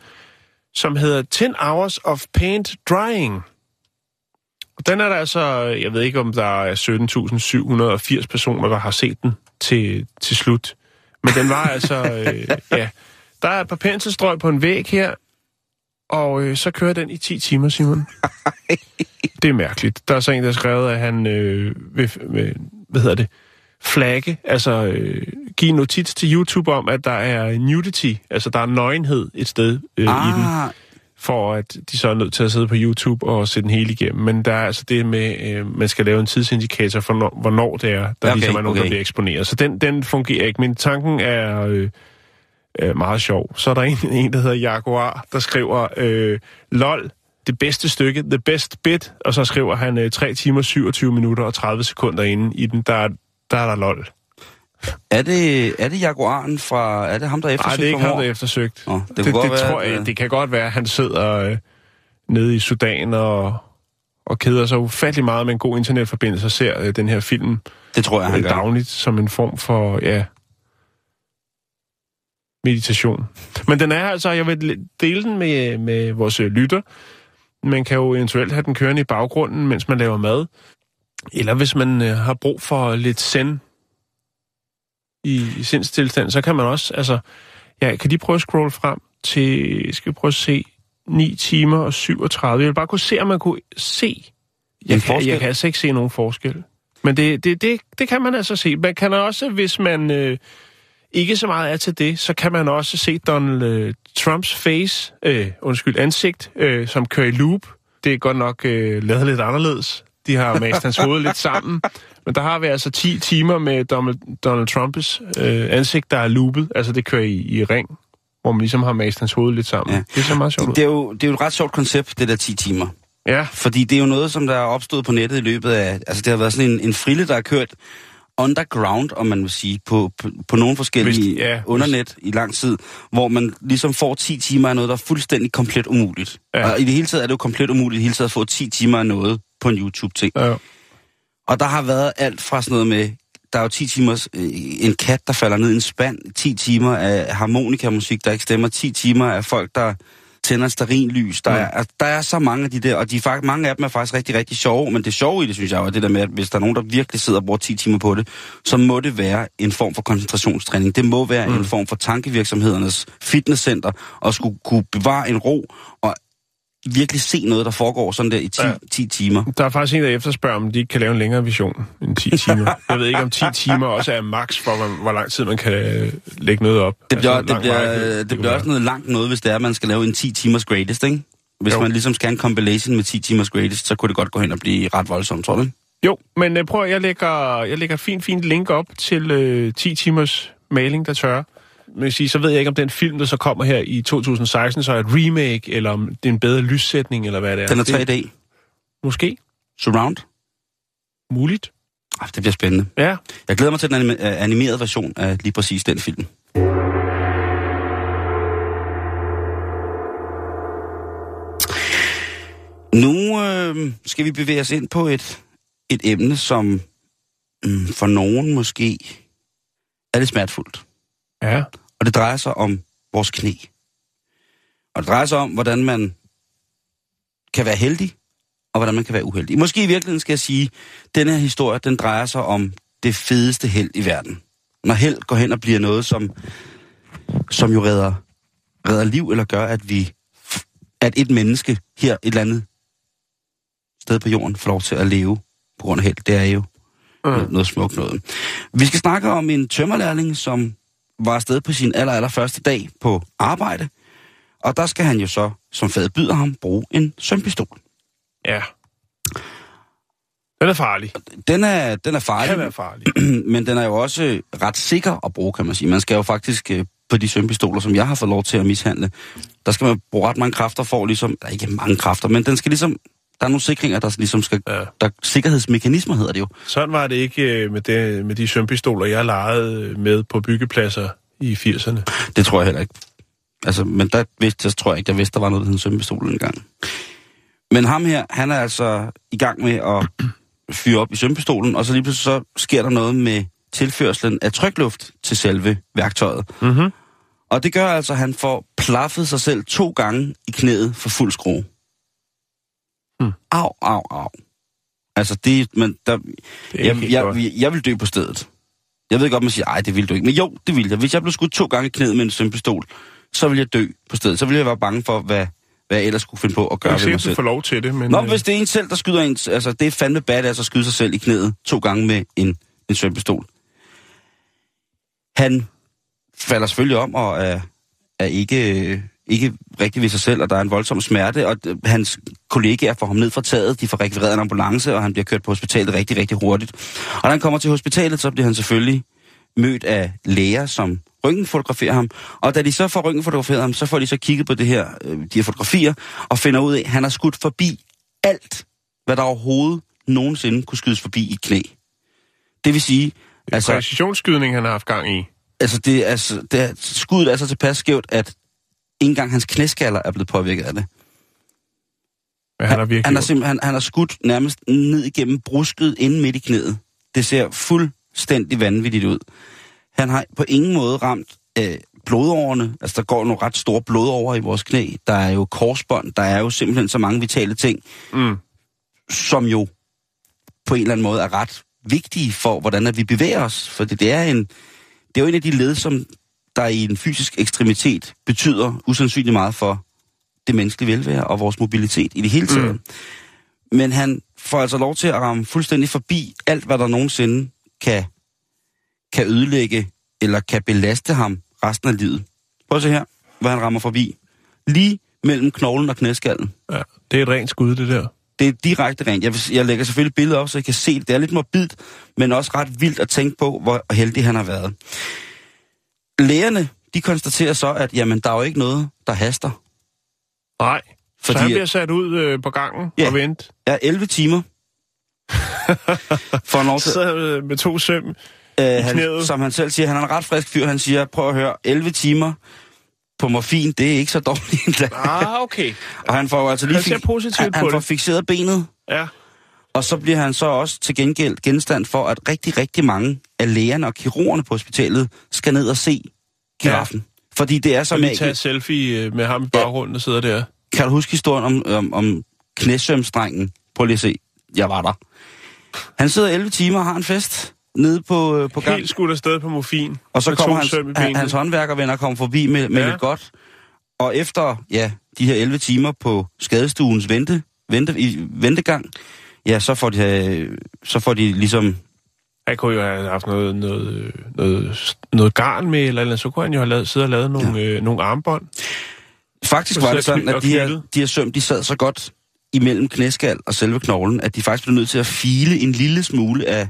som hedder 10 Hours of Paint Drying. Og den er der altså, jeg ved ikke om der er 17.780 personer, der har set den til, til slut. Men den var altså, øh, ja, der er et par penselstrøg på en væg her, og øh, så kører den i 10 timer, Simon. det er mærkeligt. Der er så en, der har skrevet, at han øh, vil, vil, hvad hedder det, flagge, altså øh, give notits til YouTube om, at der er nudity, altså der er nøgenhed et sted øh, i den, Ah, for at de så er nødt til at sidde på YouTube og se den hele igennem. Men der er altså det med, øh, man skal lave en tidsindikator for, når, hvornår det er, der Okay, okay, ligesom er nogen, okay. der bliver eksponeret. Så den, den fungerer ikke. Men tanken er øh, øh, meget sjov. Så er der en, en der hedder Jaguar, der skriver, øh, lol, det bedste stykke, the best bit, og så skriver han øh, 3 timer, 27 minutter og 30 sekunder inde i den, der, er- der er der lol. er det, er det Jaguaren fra... Er det ham, der Nej, eftersøgte det er ikke ham, der er eftersøgt. Nå, det det, det, være, tror jeg, øh, det kan godt være, at han sidder øh, nede i Sudan og, og keder sig ufattelig meget med en god internetforbindelse og ser øh, den her film Det tror jeg, han øh, dagligt som en form for, ja, meditation. Men den er altså, jeg vil dele den med, med vores øh, lytter. Man kan jo eventuelt have den kørende i baggrunden, mens man laver mad. Eller hvis man øh, har brug for lidt send i, i sindstilstand, så kan man også, altså, ja, kan de prøve at scrolle frem til, skal vi prøve at se, 9 timer og 37. Jeg vil bare kunne se, om man kunne se. Jeg, kan, forskel? jeg kan altså ikke se nogen forskel. Men det, det, det, det kan man altså se. Man kan også, hvis man øh, ikke så meget er til det, så kan man også se Donald øh, Trumps face, øh, undskyld, ansigt, øh, som kører i loop. Det er godt nok øh, lavet lidt anderledes. De har mast hans hoved lidt sammen. Men der har vi altså 10 timer med Donald, Donald Trumps øh, ansigt, der er loopet. Altså det kører i, i ring, hvor man ligesom har mast hans hoved lidt sammen. Ja. Det ser meget sjovt. Det er, jo, det er jo et ret sjovt koncept, det der 10 timer. Ja, Fordi det er jo noget, som der er opstået på nettet i løbet af... Altså, det har været sådan en, en frille, der har kørt underground, om man vil sige, på, på, på nogle forskellige Hvis- ja, hvis- undernet i lang tid, hvor man ligesom får 10 timer af noget, der er fuldstændig komplet umuligt. Ja. Og i det hele taget er det jo komplet umuligt i hele taget at få 10 timer af noget på en YouTube-ting. ja. Og der har været alt fra sådan noget med, der er jo 10 timers, øh, en kat, der falder ned i en spand, 10 timer af harmonikamusik, der ikke stemmer, 10 timer af folk, der tænder sterinlys. Der, Mm. er, altså, der er så mange af de der, og de er faktisk, mange af dem er faktisk rigtig, rigtig sjove, men det sjove i det, synes jeg, er det der med, at hvis der er nogen, der virkelig sidder og bruger 10 timer på det, så må det være en form for koncentrationstræning. Det må være mm. en form for tankevirksomhedernes fitnesscenter, og skulle kunne bevare en ro, og virkelig se noget, der foregår sådan der i 10, Ja. ja. 10 timer. Der er faktisk en, der efterspørger, om de ikke kan lave en længere vision end 10 timer. Jeg ved ikke, om 10 timer også er max for, hvor, hvor lang tid man kan øh, lægge noget op. Det bliver, Altså, det bliver, varighed. det kunne bliver også noget langt noget, hvis det er, at man skal lave en 10 timers greatest, ikke? Hvis Jo. man ligesom skal have en compilation med 10 timers greatest, så kunne det godt gå hen og blive ret voldsomt, tror du? Jo, men øh, prøv at- jeg lægger, jeg lægger et fint, fint link op til øh, 10 timers maling, der tørrer. Men sige, så ved jeg ikke, om den film, der så kommer her i 2016, så er et remake, eller om det er en bedre lyssætning, eller hvad det er. Den er Det, 3D. måske. Surround. Muligt. Ah, det bliver spændende. Ja. Jeg glæder mig til den øh, animerede version af lige præcis den film. Nu øh, skal vi bevæge os ind på et, et emne, som mm, for nogen måske er det smertefuldt. Ja. Og det drejer sig om vores knæ. Og det drejer sig om, hvordan man kan være heldig, og hvordan man kan være uheldig. Måske i virkeligheden skal jeg sige, at denne her historie, den drejer sig om det fedeste held i verden. Når held går hen og bliver noget, som, som jo redder, redder liv, eller gør, at vi at et menneske her et eller andet sted på jorden får lov til at leve på grund af held. Det er jo Mm. noget, noget smukt noget. Vi skal snakke om en tømmerlærling, som var afsted på sin aller, aller første dag på arbejde. Og der skal han jo så, som fadet byder ham, bruge en sømpistol. Ja. Den er farlig. Den er, den er Kan farlig, være farlig. men den er jo også ret sikker at bruge, kan man sige. Man skal jo faktisk øh, på de sømpistoler, som jeg har fået lov til at mishandle, der skal man bruge ret mange kræfter for ligesom, der er ikke mange kræfter, men den skal ligesom, der er nogle sikringer, der ligesom skal, Ja. der sikkerhedsmekanismer hedder det jo. Sådan var det ikke øh, med, det, med de sømpistoler, jeg legede med på byggepladser i 80'erne. Det tror jeg heller ikke. Altså, men der vidste, jeg tror jeg ikke, jeg vidste, der var noget, der hed en sømpistol engang. Men ham her, han er altså i gang med at fyre op i sømpistolen, og så lige pludselig så sker der noget med tilførslen af trykluft til selve værktøjet. Mm-hmm. Og det gør altså, at han får plaffet sig selv to gange i knæet for fuld skrue. Hmm. Au, au, au. Altså, det, men der, Det er jeg, jeg, jeg, jeg vil dø på stedet. Jeg ved godt, man siger, ej, det vil du ikke. Men jo, det vil jeg. Hvis jeg blev skudt to gange i knæet med en sømpistol, så vil jeg dø på stedet. Så vil jeg være bange for, hvad, hvad jeg ellers skulle finde på at Jeg gøre ved mig selv. får lov til det, men... Nå, øh, hvis det er en selv, der skyder en... Altså, det er fandme badass at skyde sig selv i knæet to gange med en, en sømpistol. Han falder selvfølgelig om og er, er ikke, øh, ikke rigtig ved sig selv, og der er en voldsom smerte, og hans kollegaer får ham ned fra taget, de får rekvireret en ambulance, og han bliver kørt på hospitalet rigtig, rigtig hurtigt. Og da han kommer til hospitalet, så bliver han selvfølgelig mødt af læger, som røntgenfotograferer ham. Og da de så får røntgenfotograferet ham, så får de så kigget på det her, øh, de her fotografier, og finder ud af, at han har skudt forbi alt, hvad der overhovedet nogensinde kunne skydes forbi i knæ. Det vil sige, Altså, altså, præcisionsskydning, han har haft gang i. altså, det, er, altså det er, skuddet er så tilpas skævt, at ikke engang hans knæskaller er blevet påvirket af det. Hvad han har virkelig Han har, gjort. simpelthen, han, han har skudt nærmest ned igennem brusket inde midt i knæet. Det ser fuldstændig vanvittigt ud. Han har på ingen måde ramt øh, blodårene. Altså, der går nogle ret store blodårer i vores knæ. Der er jo korsbånd. Der er jo simpelthen så mange vitale ting, Mm. som jo på en eller anden måde er ret vigtige for, hvordan at vi bevæger os. For det, det, er en, det er jo en af de led, som der i en fysisk ekstremitet betyder usandsynligt meget for det menneskelige velvære og vores mobilitet i det hele taget. Mm. Men han får altså lov til at ramme fuldstændig forbi alt, hvad der nogensinde kan, kan ødelægge eller kan belaste ham resten af livet. Prøv at se her, hvad han rammer forbi. Lige mellem knoglen og knæskallen. Ja, det er et rent skud, det der. Det er direkte rent. Jeg, jeg lægger selvfølgelig billeder op, så I kan se det. Det er lidt morbidt, men også ret vildt at tænke på, hvor heldig han har været. Lægerne, de konstaterer så, at jamen, der er jo ikke noget, der haster. Nej, Fordi... så han bliver sat ud øh, på gangen Ja. og vente. Er 11 timer. For en til, Så øh, med to søm. øh, han, som han selv siger, han er en ret frisk fyr. Han siger, prøv at høre, 11 timer på morfin, det er ikke så dårligt endda. Ah, okay. Og han får jo altså lige Han ser positivt han, på han får det. fixeret benet, Ja. Og så bliver han så også til gengæld genstand for, at rigtig, rigtig mange af lægerne og kirurgerne på hospitalet skal ned og se giraffen. Ja. Fordi det er så lige tage et selfie øh, med ham i baggrunden, der sidder der. Kan du huske historien om, om, om knæsømstrengen? Prøv lige at se. Jeg var der. Han sidder 11 timer og har en fest nede på, øh, på gang. Helt skudt afsted på morfin. Og så kommer hans, han, hans håndværkervenner kommer forbi med, med ja. lidt godt. Og efter ja, de her 11 timer på skadestuens vente, vente, i, ventegang, ja, så får de, øh, så får de ligesom Han kunne jo have haft noget, noget, øh, noget, noget garn med, eller, eller så kunne han jo have lavet, siddet og lavet nogle, ja. øh, nogle armbånd. Faktisk var det sådan, at de her, de her søm, de sad så godt imellem knæskal og selve knoglen, at de faktisk blev nødt til at file en lille smule af,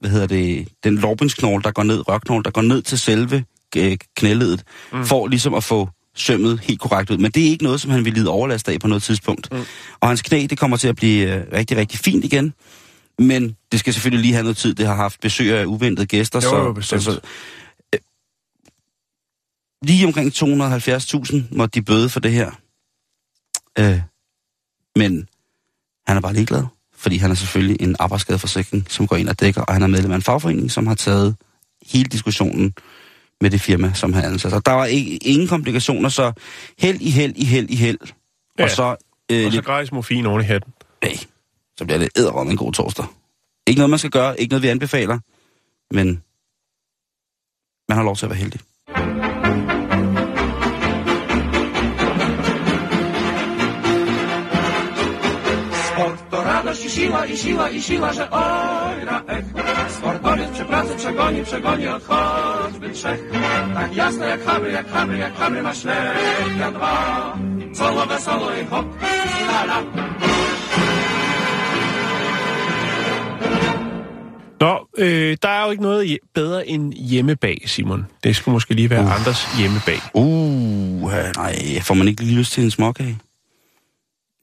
hvad hedder det, den lårbindsknogle, der går ned, rørknogle, der går ned til selve øh, knæledet, mm. for ligesom at få sømmet helt korrekt ud. Men det er ikke noget, som han vil lide overlast af på noget tidspunkt. Mm. Og hans knæ, det kommer til at blive øh, rigtig, rigtig fint igen. Men det skal selvfølgelig lige have noget tid. Det har haft besøg af uventede gæster. Jo, så, jo, bestemt. så, øh, lige omkring 270.000 måtte de bøde for det her. Øh, men han er bare ligeglad, fordi han er selvfølgelig en arbejdsskadeforsikring, som går ind og dækker, og han er medlem af en fagforening, som har taget hele diskussionen med det firma, som han ansat. Så der var ikke, ingen komplikationer, så held i held i held i held. Ja. Og så, øh, Og så lidt, gratis morfin oven i hatten. hey, så bliver det æderrømme en god torsdag. Ikke noget, man skal gøre, ikke noget, vi anbefaler, men man har lov til at være heldig. Sport to radość i siła, i siła, i siła, że oj, na ech. Sportowiec przy pracy przegoni, przegoni od choćby trzech. Tak jasne jak habry, jak habry, jak habry ma ślep, ja dwa. Solo, wesoło i hop, la la. Nå, øh, der er jo ikke noget bedre end hjemmebag, Simon. Det skulle måske lige være uh. andres hjemmebag. Uh, nej, får man ikke lige lyst til en småkage?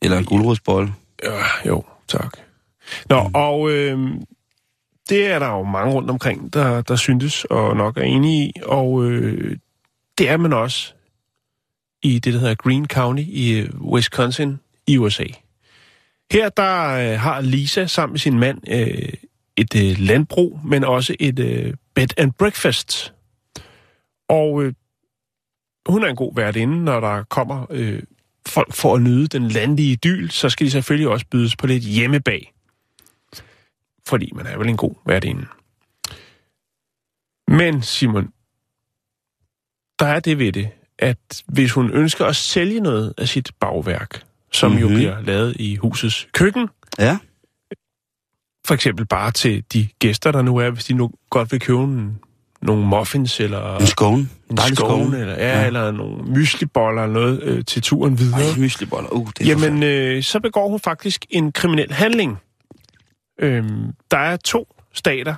Eller en gulerodsbolle? Ja, jo, tak. Nå, og øh, det er der jo mange rundt omkring, der, der syntes og nok er enige i. Og øh, det er man også i det, der hedder Green County i øh, Wisconsin i USA. Her der øh, har Lisa sammen med sin mand øh, et øh, landbrug, men også et øh, bed and breakfast. Og øh, hun er en god værtinde, når der kommer øh, folk for at nyde den landlige idyl, så skal de selvfølgelig også bydes på lidt hjemmebag. Fordi man er vel en god værtinde. Men Simon, der er det ved det, at hvis hun ønsker at sælge noget af sit bagværk, som mm-hmm. jo Mhm. bliver lavet i husets køkken, Ja. for eksempel bare til de gæster, der nu er, hvis de nu godt vil købe en, nogle muffins, eller En skåne. en Dejlig skåne, eller, ja, ja. eller nogle mysliboller eller noget øh, til turen videre. Ej, mysliboller. Uh, det er Jamen, øh, så begår hun faktisk en kriminel handling. Øhm, der er to stater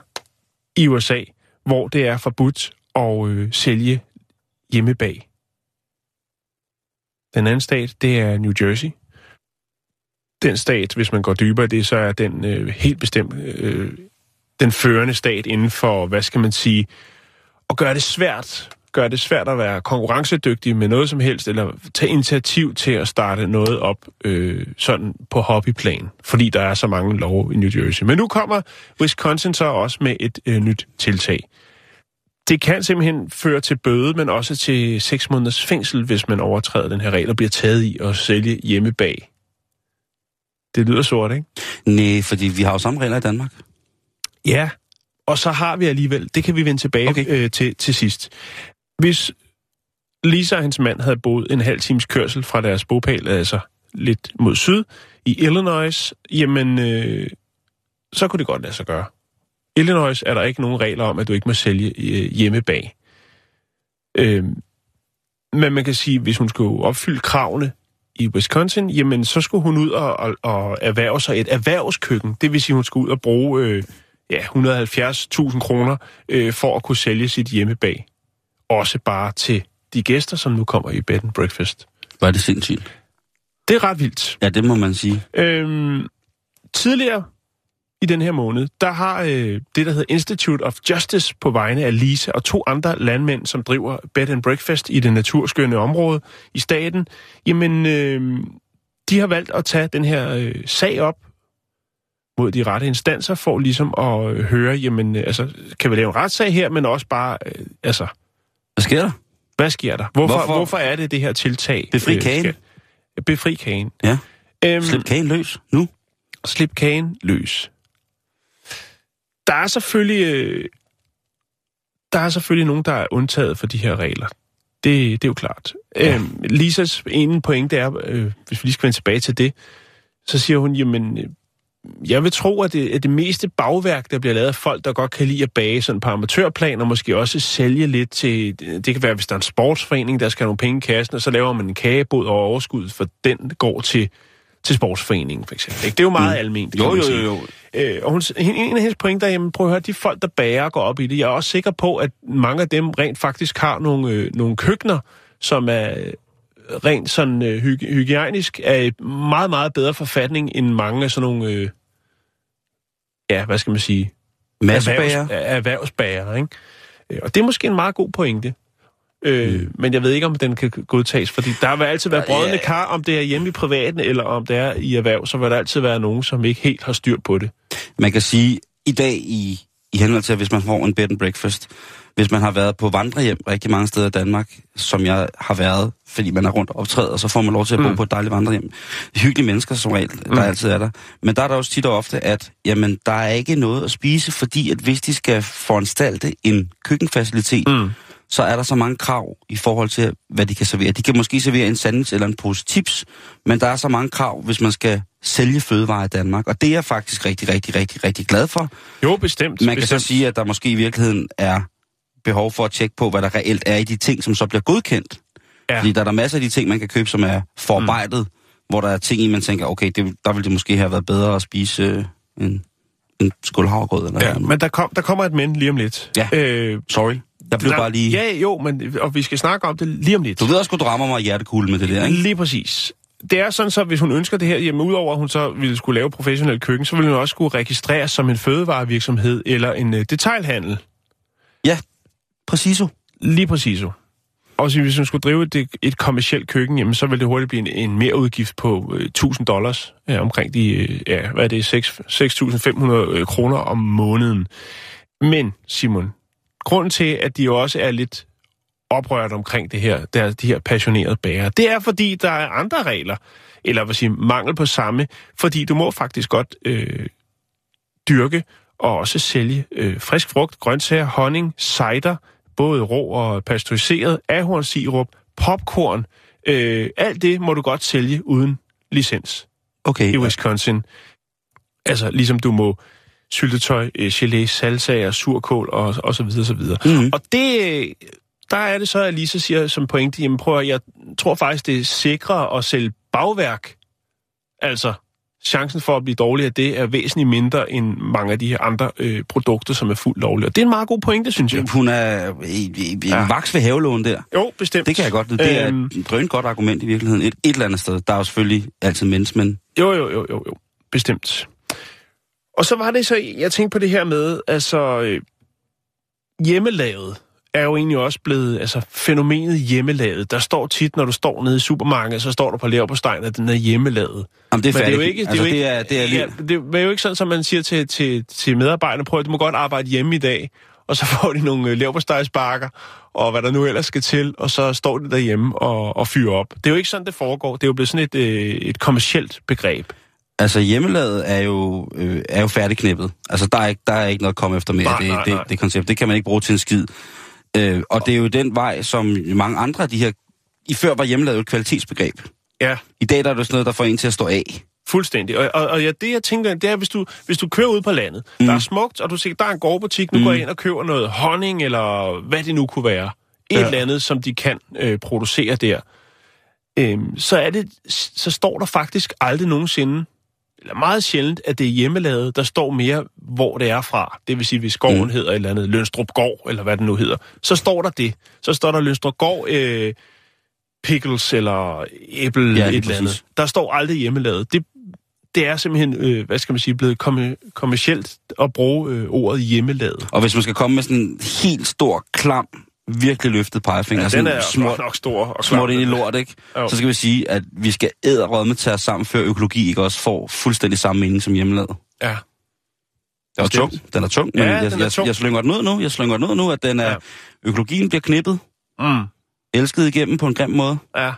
i USA, hvor det er forbudt at øh, sælge hjemmebag. Den anden stat, det er New Jersey. Den stat, hvis man går dybere i det, så er den øh, helt bestemt øh, den førende stat inden for, hvad skal man sige, at gøre det svært gøre det svært at være konkurrencedygtig med noget som helst, eller tage initiativ til at starte noget op øh, sådan på hobbyplan, fordi der er så mange love i New Jersey. Men nu kommer Wisconsin så også med et øh, nyt tiltag. Det kan simpelthen føre til bøde, men også til 6 måneders fængsel, hvis man overtræder den her regel og bliver taget i at sælge hjemmebag. Det lyder sort, ikke? Nej, fordi vi har jo samme regler i Danmark. Ja, og så har vi alligevel, det kan vi vende tilbage okay. øh, til, til sidst. Hvis Lisa og hendes mand havde boet en halv times kørsel fra deres bopæl, altså lidt mod syd, i Illinois, jamen, øh, så kunne det godt lade sig gøre. Illinois er der ikke nogen regler om, at du ikke må sælge øh, hjemmebag. Øh, men man kan sige, hvis hun skulle opfylde kravene i Wisconsin, jamen så skulle hun ud og, og, og erhverve sig et erhvervskøkken. Det vil sige, hun skulle ud og bruge øh, ja, 170.000 kroner øh, for at kunne sælge sit hjemmebag. Også bare til de gæster, som nu kommer i bed and breakfast. Var det sindssygt? Det er ret vildt. Ja, det må man sige. Øhm, tidligere i den her måned, der har øh, det, der hedder Institute of Justice på vegne af Lisa og to andre landmænd, som driver bed and breakfast i det naturskønne område i staten, jamen, øh, de har valgt at tage den her øh, sag op mod de rette instanser, for ligesom at øh, høre, jamen, øh, altså, kan vi lave en retssag her, men også bare, øh, altså, Hvad sker der? hvad sker der? Hvorfor, Hvorfor? hvorfor? er det det her tiltag? Befri øh, kagen. skal- Befri kagen. Ja. Øhm, Slip kagen løs nu. slip kagen løs. Der er selvfølgelig... øh, Der er selvfølgelig nogen, der er undtaget for de her regler. Det, det er jo klart. Ja. Øhm, Lisas ene pointe er, øh, hvis vi lige skal vende tilbage til det, så siger hun, jamen, jeg vil tro, at det, at det meste bagværk, der bliver lavet af folk, der godt kan lide at bage sådan på amatørplan, og måske også sælge lidt til, det kan være, hvis der er en sportsforening, der skal have nogle penge i kassen, og så laver man en kagebod og overskud, for den går til, til sportsforeningen, for eksempel. Ikke? Det er jo meget mm. almindeligt, Jo, jo, jo, jo. Øh, og hun, en af hendes pointer, jamen prøv at høre, de folk, der bager, går op i det. Jeg er også sikker på, at mange af dem rent faktisk har nogle, øh, nogle køkkener, som er øh, rent sådan øh, hyg- hygiejnisk, er i meget, meget bedre forfatning end mange af sådan nogle, øh, ja, hvad skal man sige, Massebager. erhvervs, erhvervsbager, ikke? Øh, Og det er måske en meget god pointe. Øh, mm. Men jeg ved ikke, om den kan godtages, fordi der vil altid være brødende ja. kar, om det er hjemme i privaten, eller om det er i erhverv, så vil der altid være nogen, som ikke helt har styr på det. Man kan sige, i dag i, i henhold til, at hvis man får en bed and breakfast, hvis man har været på vandrehjem rigtig mange steder i Danmark, som jeg har været, fordi man er rundt og optræder, så får man lov til at bo Mm. på et dejligt vandrehjem. Hyggelige mennesker som regel, der Mm. altid er der. Men der er der også tit og ofte, at jamen, der er ikke noget at spise, fordi at hvis de skal foranstalte en køkkenfacilitet, Mm. så er der så mange krav i forhold til, hvad de kan servere. De kan måske servere en sandwich eller en pose chips, men der er så mange krav, hvis man skal sælge fødevarer i Danmark. Og det er jeg faktisk rigtig, rigtig, rigtig, rigtig glad for. Jo, bestemt. Man kan bestemt. så sige, at der måske i virkeligheden er behov for at tjekke på, hvad der reelt er i de ting, som så bliver godkendt. Ja. Fordi der er der masser af de ting, man kan købe, som er forarbejdet, mm. hvor der er ting i, man tænker, okay, det, der ville det måske have været bedre at spise øh, en, en skål havregrød eller Ja, noget. men der, kom, der kommer et men lige om lidt. Ja. Øh, Sorry, jeg blev der, bare lige... Ja, jo, men, og vi skal snakke om det lige om lidt. Du ved også, du rammer mig hjertekugle med det der, ikke? Lige præcis. Det er sådan så, hvis hun ønsker det her, jamen udover at hun så ville skulle lave professionel køkken, så ville hun også skulle registreres som en fødevarevirksomhed eller en øh, detailhandel. Ja, Præciso. Lige præciso. Og hvis man skulle drive et, et kommersielt køkken, jamen, så ville det hurtigt blive en, en mere udgift på øh, 1000 dollars, ja, omkring de, øh, ja, hvad er det, 6 6.500 øh, kroner om måneden. Men, Simon, grunden til, at de jo også er lidt oprørt omkring det her, der, de her passionerede bærere, det er, fordi der er andre regler, eller hvad sige, mangel på samme, fordi du må faktisk godt øh, dyrke og også sælge øh, frisk frugt, grøntsager, honning, cider, både rå og pasteuriseret, ahornsirup, popcorn. Øh, alt det må du godt sælge uden licens Okay, i Wisconsin. Altså ligesom du må syltetøj, øh, gelé, salsaer, surkål og, og så videre, så videre. Mhm. Og det, øh, der er det så, at Lisa siger som pointe, jamen prøv at, jeg tror faktisk, det er sikrere at sælge bagværk. Altså, chancen for at blive dårlig af det er væsentligt mindre end mange af de her andre øh, produkter, som er fuldt lovlige. Og det er en meget god pointe, synes jeg. Hun er i, i, i Ja. vaks ved havelån der. Jo, bestemt. Det kan jeg godt lide. Det er Øhm. et drønt godt argument i virkeligheden. Et, et eller andet sted. Der er jo selvfølgelig altid mennesker, men Jo, jo, jo, jo, jo. Bestemt. Og så var det så, jeg tænkte på det her med, altså, øh, hjemmelavet er jo egentlig også blevet, altså fænomenet hjemmelavet. Der står tit, når du står nede i supermarkedet, så står der på leverpostejen, at den er hjemmelavet. Jamen, det er Men det er jo ikke, det er altså, jo ikke, det er, det er lige... ja, det er jo ikke sådan, som man siger til, til, til medarbejderne, prøv at du må godt arbejde hjemme i dag, og så får de nogle øh, leverpostejsbakker, og hvad der nu ellers skal til, og så står de derhjemme og, og fyrer op. Det er jo ikke sådan, det foregår. Det er jo blevet sådan et, øh, et kommercielt begreb. Altså, hjemmelavet er jo, øh, er jo færdigknippet. Altså, der er, ikke, der er ikke noget at komme efter mere. Nej, det, nej, det, nej. det koncept, det kan man ikke bruge til en skid. Øh, og det er jo den vej, som mange andre af de her... I før var hjemmelavet et kvalitetsbegreb. Ja, I dag der er det sådan noget, der får en til at stå af. Fuldstændig. Og, og, og ja, det jeg tænker, det er, hvis du, hvis du kører ud på landet, mm. der er smukt, og du ser, der er en gårdbutik, nu mm. går jeg ind og køber noget honning, eller hvad det nu kunne være. Et ja. eller andet, som de kan øh, producere der. Øhm, så, er det, så står der faktisk aldrig nogensinde, eller meget sjældent, at det er hjemmelavet, der står mere, hvor det er fra. Det vil sige, hvis gården Mm. hedder et eller andet, Lønstrup Gård, eller hvad den nu hedder, så står der det. Så står der Lønstrup Gård, øh, pickles eller æble, Ja, et eller andet. præcis. Der står aldrig hjemmelavet. Det, det er simpelthen, øh, hvad skal man sige, blevet kommer- kommercielt at bruge øh, ordet hjemmelavet. Og hvis man skal komme med sådan en helt stor, klam, virkelig løftet pegefinger, Ja, den er små, små, nok stor. Og smurt ind i lort, ikke? Jo. Så skal vi sige, at vi skal æderrødme tage os sammen, før økologi ikke også får fuldstændig samme mening som hjemmelavet. Ja. Den er tung. Den er tung, men Ja, jeg, jeg, tung. jeg slynger den ud nu. Jeg slynger den ud nu, at den er, Ja. økologien bliver knippet, Mm. elsket igennem på en grim måde. Ja.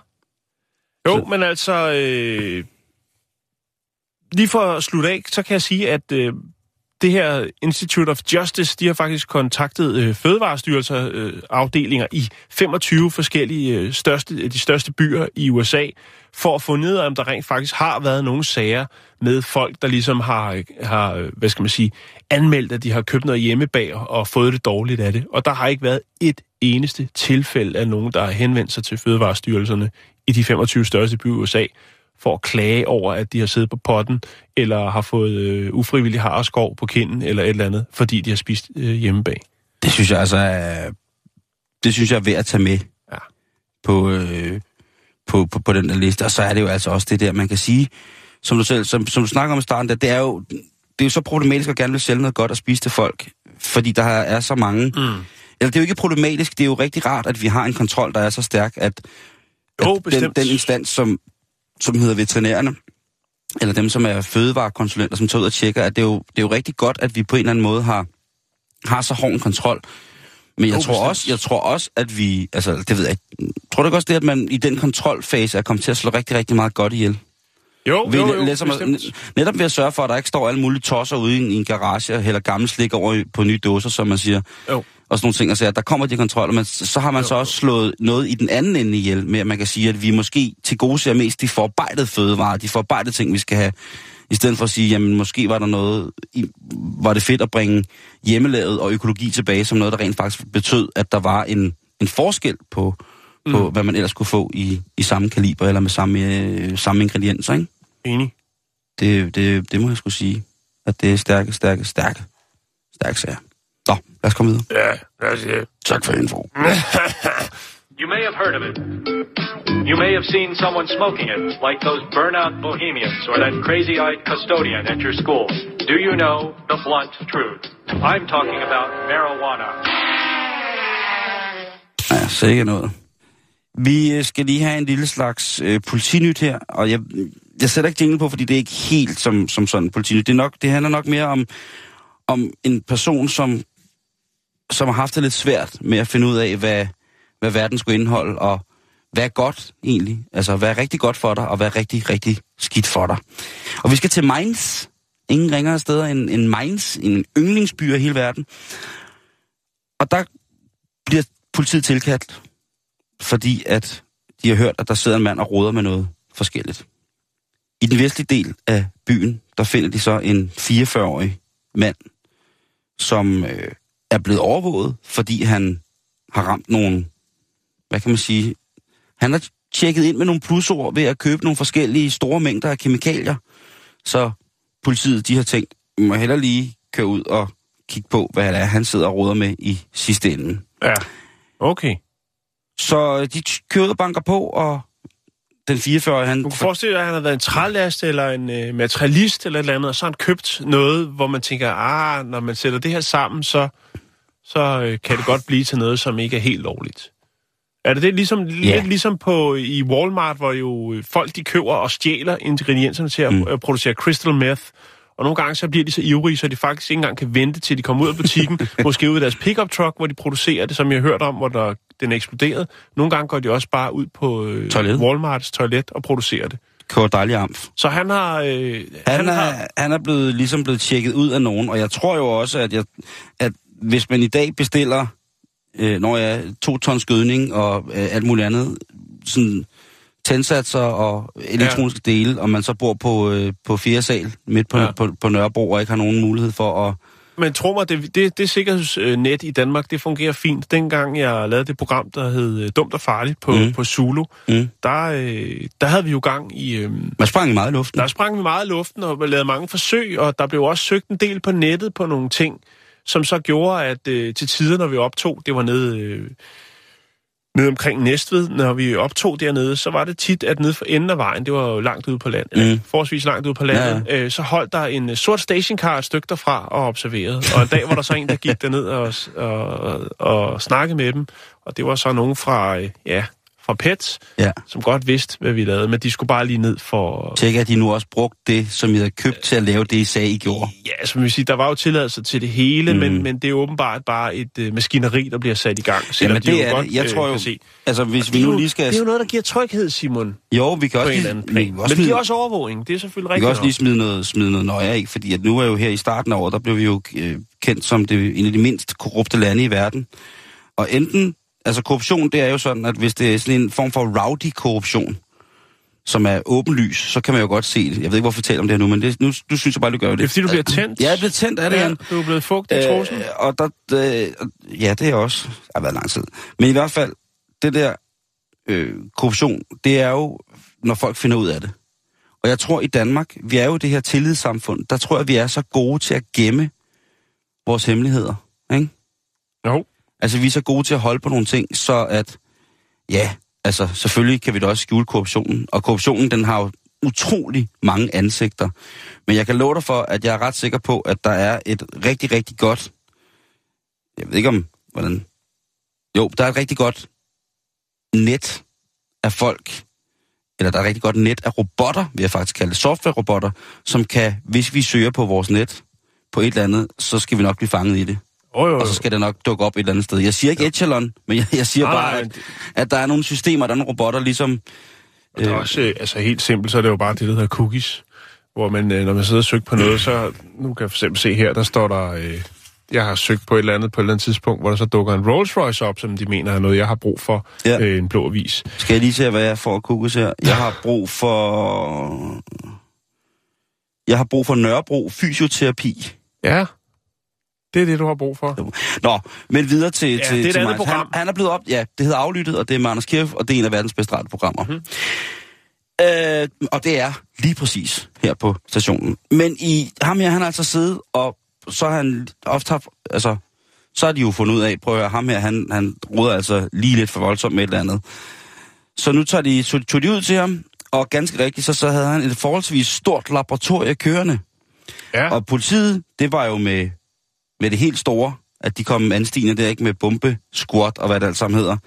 Jo, Så- men altså... Øh, lige for at slutte af, så kan jeg sige, at øh, det her Institute of Justice, de har faktisk kontaktet øh, fødevarestyrelser øh, afdelinger i 25 forskellige øh, største, de største byer i USA, for at få ned om der rent faktisk har været nogle sager med folk, der ligesom har, øh, har øh, hvad skal man sige, anmeldt, at de har købt noget hjemmebag og fået det dårligt af det. Og der har ikke været et eneste tilfælde af nogen, der har henvendt sig til fødevarestyrelserne i de 25 største byer i USA, for at klage over, at de har siddet på potten, eller har fået øh, ufrivillig harskov på kinden, eller et eller andet, fordi de har spist øh, hjemmebag. Det synes jeg altså er, det synes jeg er værd at tage med Ja. på, øh, på, på, på den der liste. Og så er det jo altså også det der, man kan sige, som du selv, som, som du snakker om i starten, der, det er jo det er jo så problematisk at gerne vil sælge noget godt at spise til folk, fordi der er så mange Mm. Eller det er jo ikke problematisk, det er jo rigtig rart, at vi har en kontrol, der er så stærk, at, Jo, at den, den instans, som, som hedder veterinærerne, eller dem, som er fødevarekonsulenter, som tager ud og tjekker, at det er, jo, det er jo rigtig godt, at vi på en eller anden måde har, har så hård en kontrol. Men jeg, tror bestemt. også, jeg tror også, at vi, altså det ved jeg ikke, tror du ikke også det, at man i den kontrolfase er kommet til at slå rigtig, rigtig meget godt ihjel? Jo, Ved, jo, jo, ligesom, bestemt. netop ved at sørge for, at der ikke står alle mulige tosser ude i en, i en garage og hælder gammel slik over på nye dåser, som man siger. Jo. Og sådan nogle ting. Altså, at der kommer de kontroller, men så har man Jo, så også slået noget i den anden ende ihjel, med at man kan sige, at vi måske til gode ser mest de forarbejdede fødevarer, de forarbejdede ting, vi skal have, i stedet for at sige, jamen måske var der noget, var det fedt at bringe hjemmelavet og økologi tilbage, som noget, der rent faktisk betød, at der var en, en forskel på, mm. på hvad man ellers kunne få i, i samme kaliber, eller med samme, øh, samme ingredienser, ikke? Enig. Det, det, det må jeg skulle sige, at det er stærke, stærke, stærke, stærke sager. Nå, lad os komme videre. Ja, lad os sige. Tak for info. You may have heard of it. You may have seen someone smoking it, like those burnout bohemians or that crazy eyed custodian at your school. Do you know the blunt truth? I'm talking about marijuana. Ja, sikkert noget. Vi øh, skal lige have en lille slags øh, politinyt her, og jeg, jeg sætter ikke jingle på, fordi det er ikke helt som, som sådan politinyt. Det, er nok, det handler nok mere om, om en person, som, som har haft det lidt svært med at finde ud af, hvad, hvad verden skulle indeholde, og hvad er godt egentlig. Altså, hvad er rigtig godt for dig, og hvad er rigtig, rigtig skidt for dig. Og vi skal til Mainz. Ingen ringere steder end, end Mainz, en yndlingsby af hele verden. Og der bliver politiet tilkaldt, fordi at de har hørt, at der sidder en mand og roder med noget forskelligt. I den vestlige del af byen, der finder de så en 44-årig mand, som øh, er blevet overvåget, fordi han har ramt nogle, hvad kan man sige, han har tjekket ind med nogle plusord ved at købe nogle forskellige store mængder af kemikalier. Så politiet, de har tænkt, vi må heller lige køre ud og kigge på, hvad det er, han sidder og roder med i sidste ende. Ja. Okay. Så de t- kører banker på, og den 44 han... Du kan forestille dig, at han har været en trælast eller en øh, materialist eller et eller andet, og så har han købt noget, hvor man tænker, ah, når man sætter det her sammen, så, så øh, kan det godt blive til noget, som ikke er helt lovligt. Er det det ligesom, yeah. lidt ligesom på i Walmart, hvor jo øh, folk de køber og stjæler ingredienserne til at mm. producere crystal meth, og nogle gange så bliver de så ivrige, så de faktisk ikke engang kan vente til de kommer ud af butikken, måske ud af deres pickup truck, hvor de producerer det, som jeg har hørt om, hvor der, den er eksploderet. Nogle gange går de også bare ud på øh, Toilet. Walmarts toilet og producerer det. kører dejlig amf. Så han har... Øh, Han, har er, han er blevet, ligesom blevet tjekket ud af nogen, og jeg tror jo også, at, jeg, at hvis man i dag bestiller, øh, når jeg to tons gødning og øh, alt muligt andet, sådan tændsatser og elektroniske ja. dele, og man så bor på, øh, på fjerde sal midt på, Ja. på, på Nørrebro og ikke har nogen mulighed for at... Men tro mig, det, det, det sikkerhedsnet i Danmark, det fungerer fint. Dengang jeg lavede det program, der hed øh, Dumt og Farligt på, mm. På Zulu, Mm. der, øh, der havde vi jo gang i... Øh, Man sprang i meget i luften. der sprang vi meget i luften og lavede mange forsøg, og der blev også søgt en del på nettet på nogle ting, som så gjorde, at øh, til tider, når vi optog, det var nede, øh, nede omkring Næstved, når vi optog dernede, så var det tit, at nede for enden af vejen, det var jo langt ude på landet, mm. Forholdsvis langt ude på landet, ja. øh, så holdt der en øh, sort stationcar et stykke derfra og observerede. Og en dag var der så en, der gik derned og, og, og, og snakkede med dem, og det var så nogen fra, øh, ja, fra PET, Ja. som godt vidste, hvad vi lavede, men de skulle bare lige ned for... Tjek, at de nu også brugte det, som I havde købt til at lave det, I sagde, I gjorde. Ja, som vi siger, der var jo tilladelse til det hele, mm. Men, men det er åbenbart bare et øh, maskineri, der bliver sat i gang. selvom Jamen, de det jo er godt, det. Jeg øh, tror jo, kan se. altså hvis Det vi er nu lige skal... Det er jo noget, der giver tryghed, Simon, Jo, vi kan også lige, vi kan Men også det smide, giver også overvågning, det er selvfølgelig vi rigtigt kan også lige smide noget, smide noget nøje af, fordi at nu er jo her i starten af året, der blev vi jo øh, kendt som det, en af de mindst korrupte lande i verden. Og enten, altså korruption, det er jo sådan, at hvis det er sådan en form for rowdy korruption, som er åbenlys, så kan man jo godt se det. Jeg ved ikke, hvorfor jeg taler om det her nu, men det, nu, nu synes jeg bare, du gør det. Det er fordi, du bliver tændt. Ja, jeg er blevet tændt af det, ja, Jan. du er blevet fugt i. Øh, og der, øh, ja, det er også. Det har været lang tid. Men i hvert fald, det der øh, korruption, det er jo, når folk finder ud af det. Og jeg tror i Danmark, vi er jo det her tillidssamfund, der tror jeg, vi er så gode til at gemme vores hemmeligheder. Ikke? Jo. Altså, vi er så gode til at holde på nogle ting, så at, ja, altså, selvfølgelig kan vi da også skjule korruptionen. Og korruptionen, den har jo utrolig mange ansigter. Men jeg kan love dig for, at jeg er ret sikker på, at der er et rigtig, rigtig godt, jeg ved ikke om, hvordan Jo, der er et rigtig godt net af folk, eller der er et rigtig godt net af robotter, vil jeg faktisk kalde det, software-robotter, som kan, hvis vi søger på vores net på et eller andet, så skal vi nok blive fanget i det. Jo, jo, jo. Og så skal det nok dukke op et eller andet sted. Jeg siger ikke Echelon, men jeg, jeg siger Nej, bare, at, at der er nogle systemer, der er nogle robotter, ligesom... Og det er også, øh, altså helt simpelt, så er det jo bare det, der hedder cookies. Hvor man, øh, når man sidder og søger på noget, så nu kan jeg for eksempel se her, der står der, øh, jeg har søgt på et eller andet på et eller andet tidspunkt, hvor der så dukker en Rolls Royce op, som de mener er noget, jeg har brug for, Ja. øh, en blå avis. Skal jeg lige se, hvad jeg får at kugges her? Jeg har brug for... Jeg har brug for Nørrebro fysioterapi. Ja, det er det, du har brug for. Nå, men videre til, Ja, til, det er til program. Han, han er blevet op... Ja, det hedder Aflyttet, og det er med Anders Kirf, og det er en af verdens bedste radioprogrammer. Mm. Øh, og det er lige præcis her på stationen. Men i ham her, han har altså siddet, og så har han ofte haft... Altså, så har de jo fundet ud af, prøv at høre, ham her, han, han ruder altså lige lidt for voldsomt med et eller andet. Så nu tager de, tog, tog de ud til ham, og ganske rigtigt, så, så havde han et forholdsvis stort laboratorie kørende. Ja. Og politiet, det var jo med, med det helt store, at de kom anstigende der, ikke med bombe, squat og hvad det alt sammen hedder.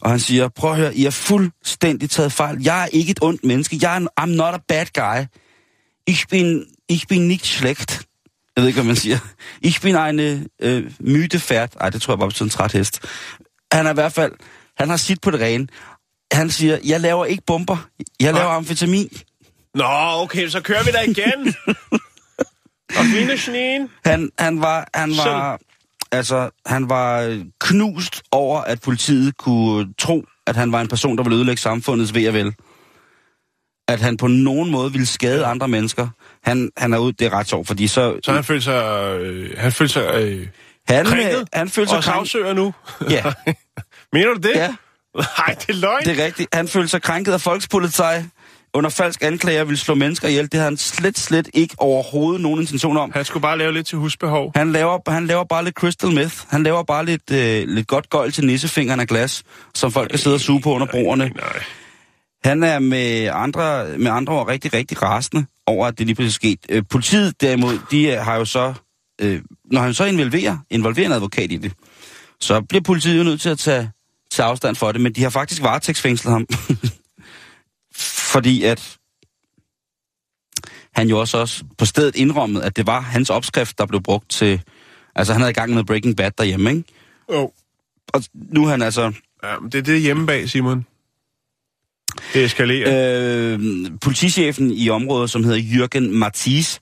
Og han siger, prøv at høre, I er fuldstændig taget fejl. Jeg er ikke et ondt menneske. Jeg er en, I'm not a bad guy. Ich bin, ich bin nicht schlecht. Jeg ved ikke, hvad man siger. Ich bin eine øh, mytefærd. Ej, det tror jeg bare betyder en træt hest. Han er i hvert fald, han har sit på det rene. Han siger, jeg laver ikke bomber. Jeg laver amfetamin. Nå, okay, så kører vi da igen. og mine sneen. Han, han var, han var, altså, han var knust over, at politiet kunne tro, at han var en person, der ville ødelægge samfundets ved og vel. At han på nogen måde ville skade andre mennesker. Han, han er ude, det er ret sjovt, fordi så... Så han følte sig, øh, han følte sig øh, han, krænket øh, han følte sig og krænket. sagsøger nu. Ja, Mener du det? ja, Nej, det er løgn. det er rigtigt. Han følte sig krænket af folkspolitik under falsk anklager ville slå mennesker ihjel. Det havde han slet, slet ikke overhovedet nogen intention om. Han skulle bare lave lidt til husbehov. Han laver, han laver bare lidt crystal meth. Han laver bare lidt, øh, lidt godt gøjl til nissefingeren af glas, som folk kan sidde og suge på under broerne. Nej. Han er med andre, med andre ord rigtig, rigtig rasende over, at det lige pludselig er sket. Øh, politiet derimod, de øh, har jo så, øh, når han så involverer, involverer en advokat i det, så bliver politiet jo nødt til at tage, tage afstand for det, men de har faktisk varetægtsfængslet ham. Fordi at han jo også, også på stedet indrømmede, at det var hans opskrift, der blev brugt til... Altså, han havde i gang med Breaking Bad derhjemme, ikke? Oh. Og nu er han altså... Ja, men det er det hjemme bag, Simon. Det eskalerer. Øh, politichefen i området, som hedder Jürgen Mathis,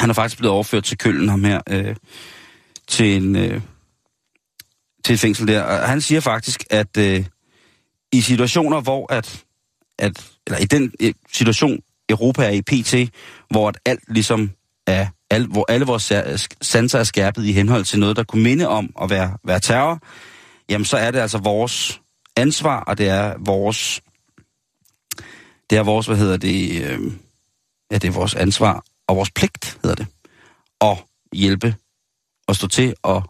han er faktisk blevet overført til Køln, ham her, øh, til, en, øh, til et fængsel der. Og han siger faktisk, at øh, i situationer, hvor at, at eller i den øh, situation, Europa er i PT, hvor at alt ligesom er, al, hvor alle vores sanser er skærpet i henhold til noget, der kunne minde om at være, være terror, jamen så er det altså vores ansvar, og det er vores det er vores, hvad hedder det, øh, ja, det er vores ansvar og vores pligt, hedder det, at hjælpe og stå til og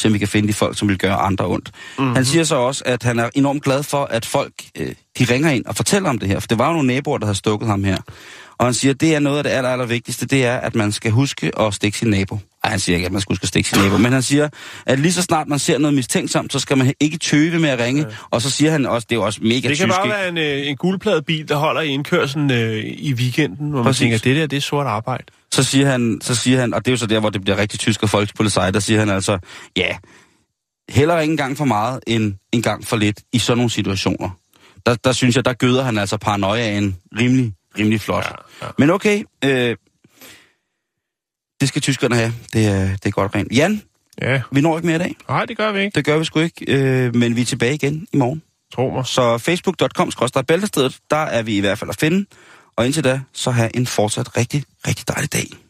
se, om vi kan finde de folk, som vil gøre andre ondt. Mm-hmm. Han siger så også, at han er enormt glad for, at folk, øh, de ringer ind og fortæller om det her, for det var jo nogle naboer, der havde stukket ham her. Og han siger, at det er noget af det aller, aller vigtigste, det er, at man skal huske at stikke sin nabo. Ej, han siger ikke, at man skal huske at stikke sin nabo, men han siger, at lige så snart man ser noget mistænksomt, så skal man ikke tøve med at ringe. Ja. Og så siger han også, det er også mega Det kan tysk, bare være en, øh, en guldpladebil, der holder i indkørselen øh, i weekenden, hvor man Præcis. tænker, det der, det er sort arbejde. Så siger han, så siger han, og det er jo så der, hvor det bliver rigtig tysk og folkspolitik, der siger han altså, ja, heller ikke en gang for meget, end en gang for lidt i sådan nogle situationer. Der, der synes jeg, der gøder han altså paranoiaen rimelig, rimelig flot. Ja, ja. Men okay, øh, det skal tyskerne have. Det er, det er godt rent. Jan, Ja, vi når ikke mere i dag. nej, det gør vi ikke. Det gør vi sgu ikke, øh, men vi er tilbage igen i morgen. Tro mig. Så facebook.com bæltestedet, der er vi i hvert fald at finde. Og indtil da, så have en fortsat rigtig, rigtig dejlig dag.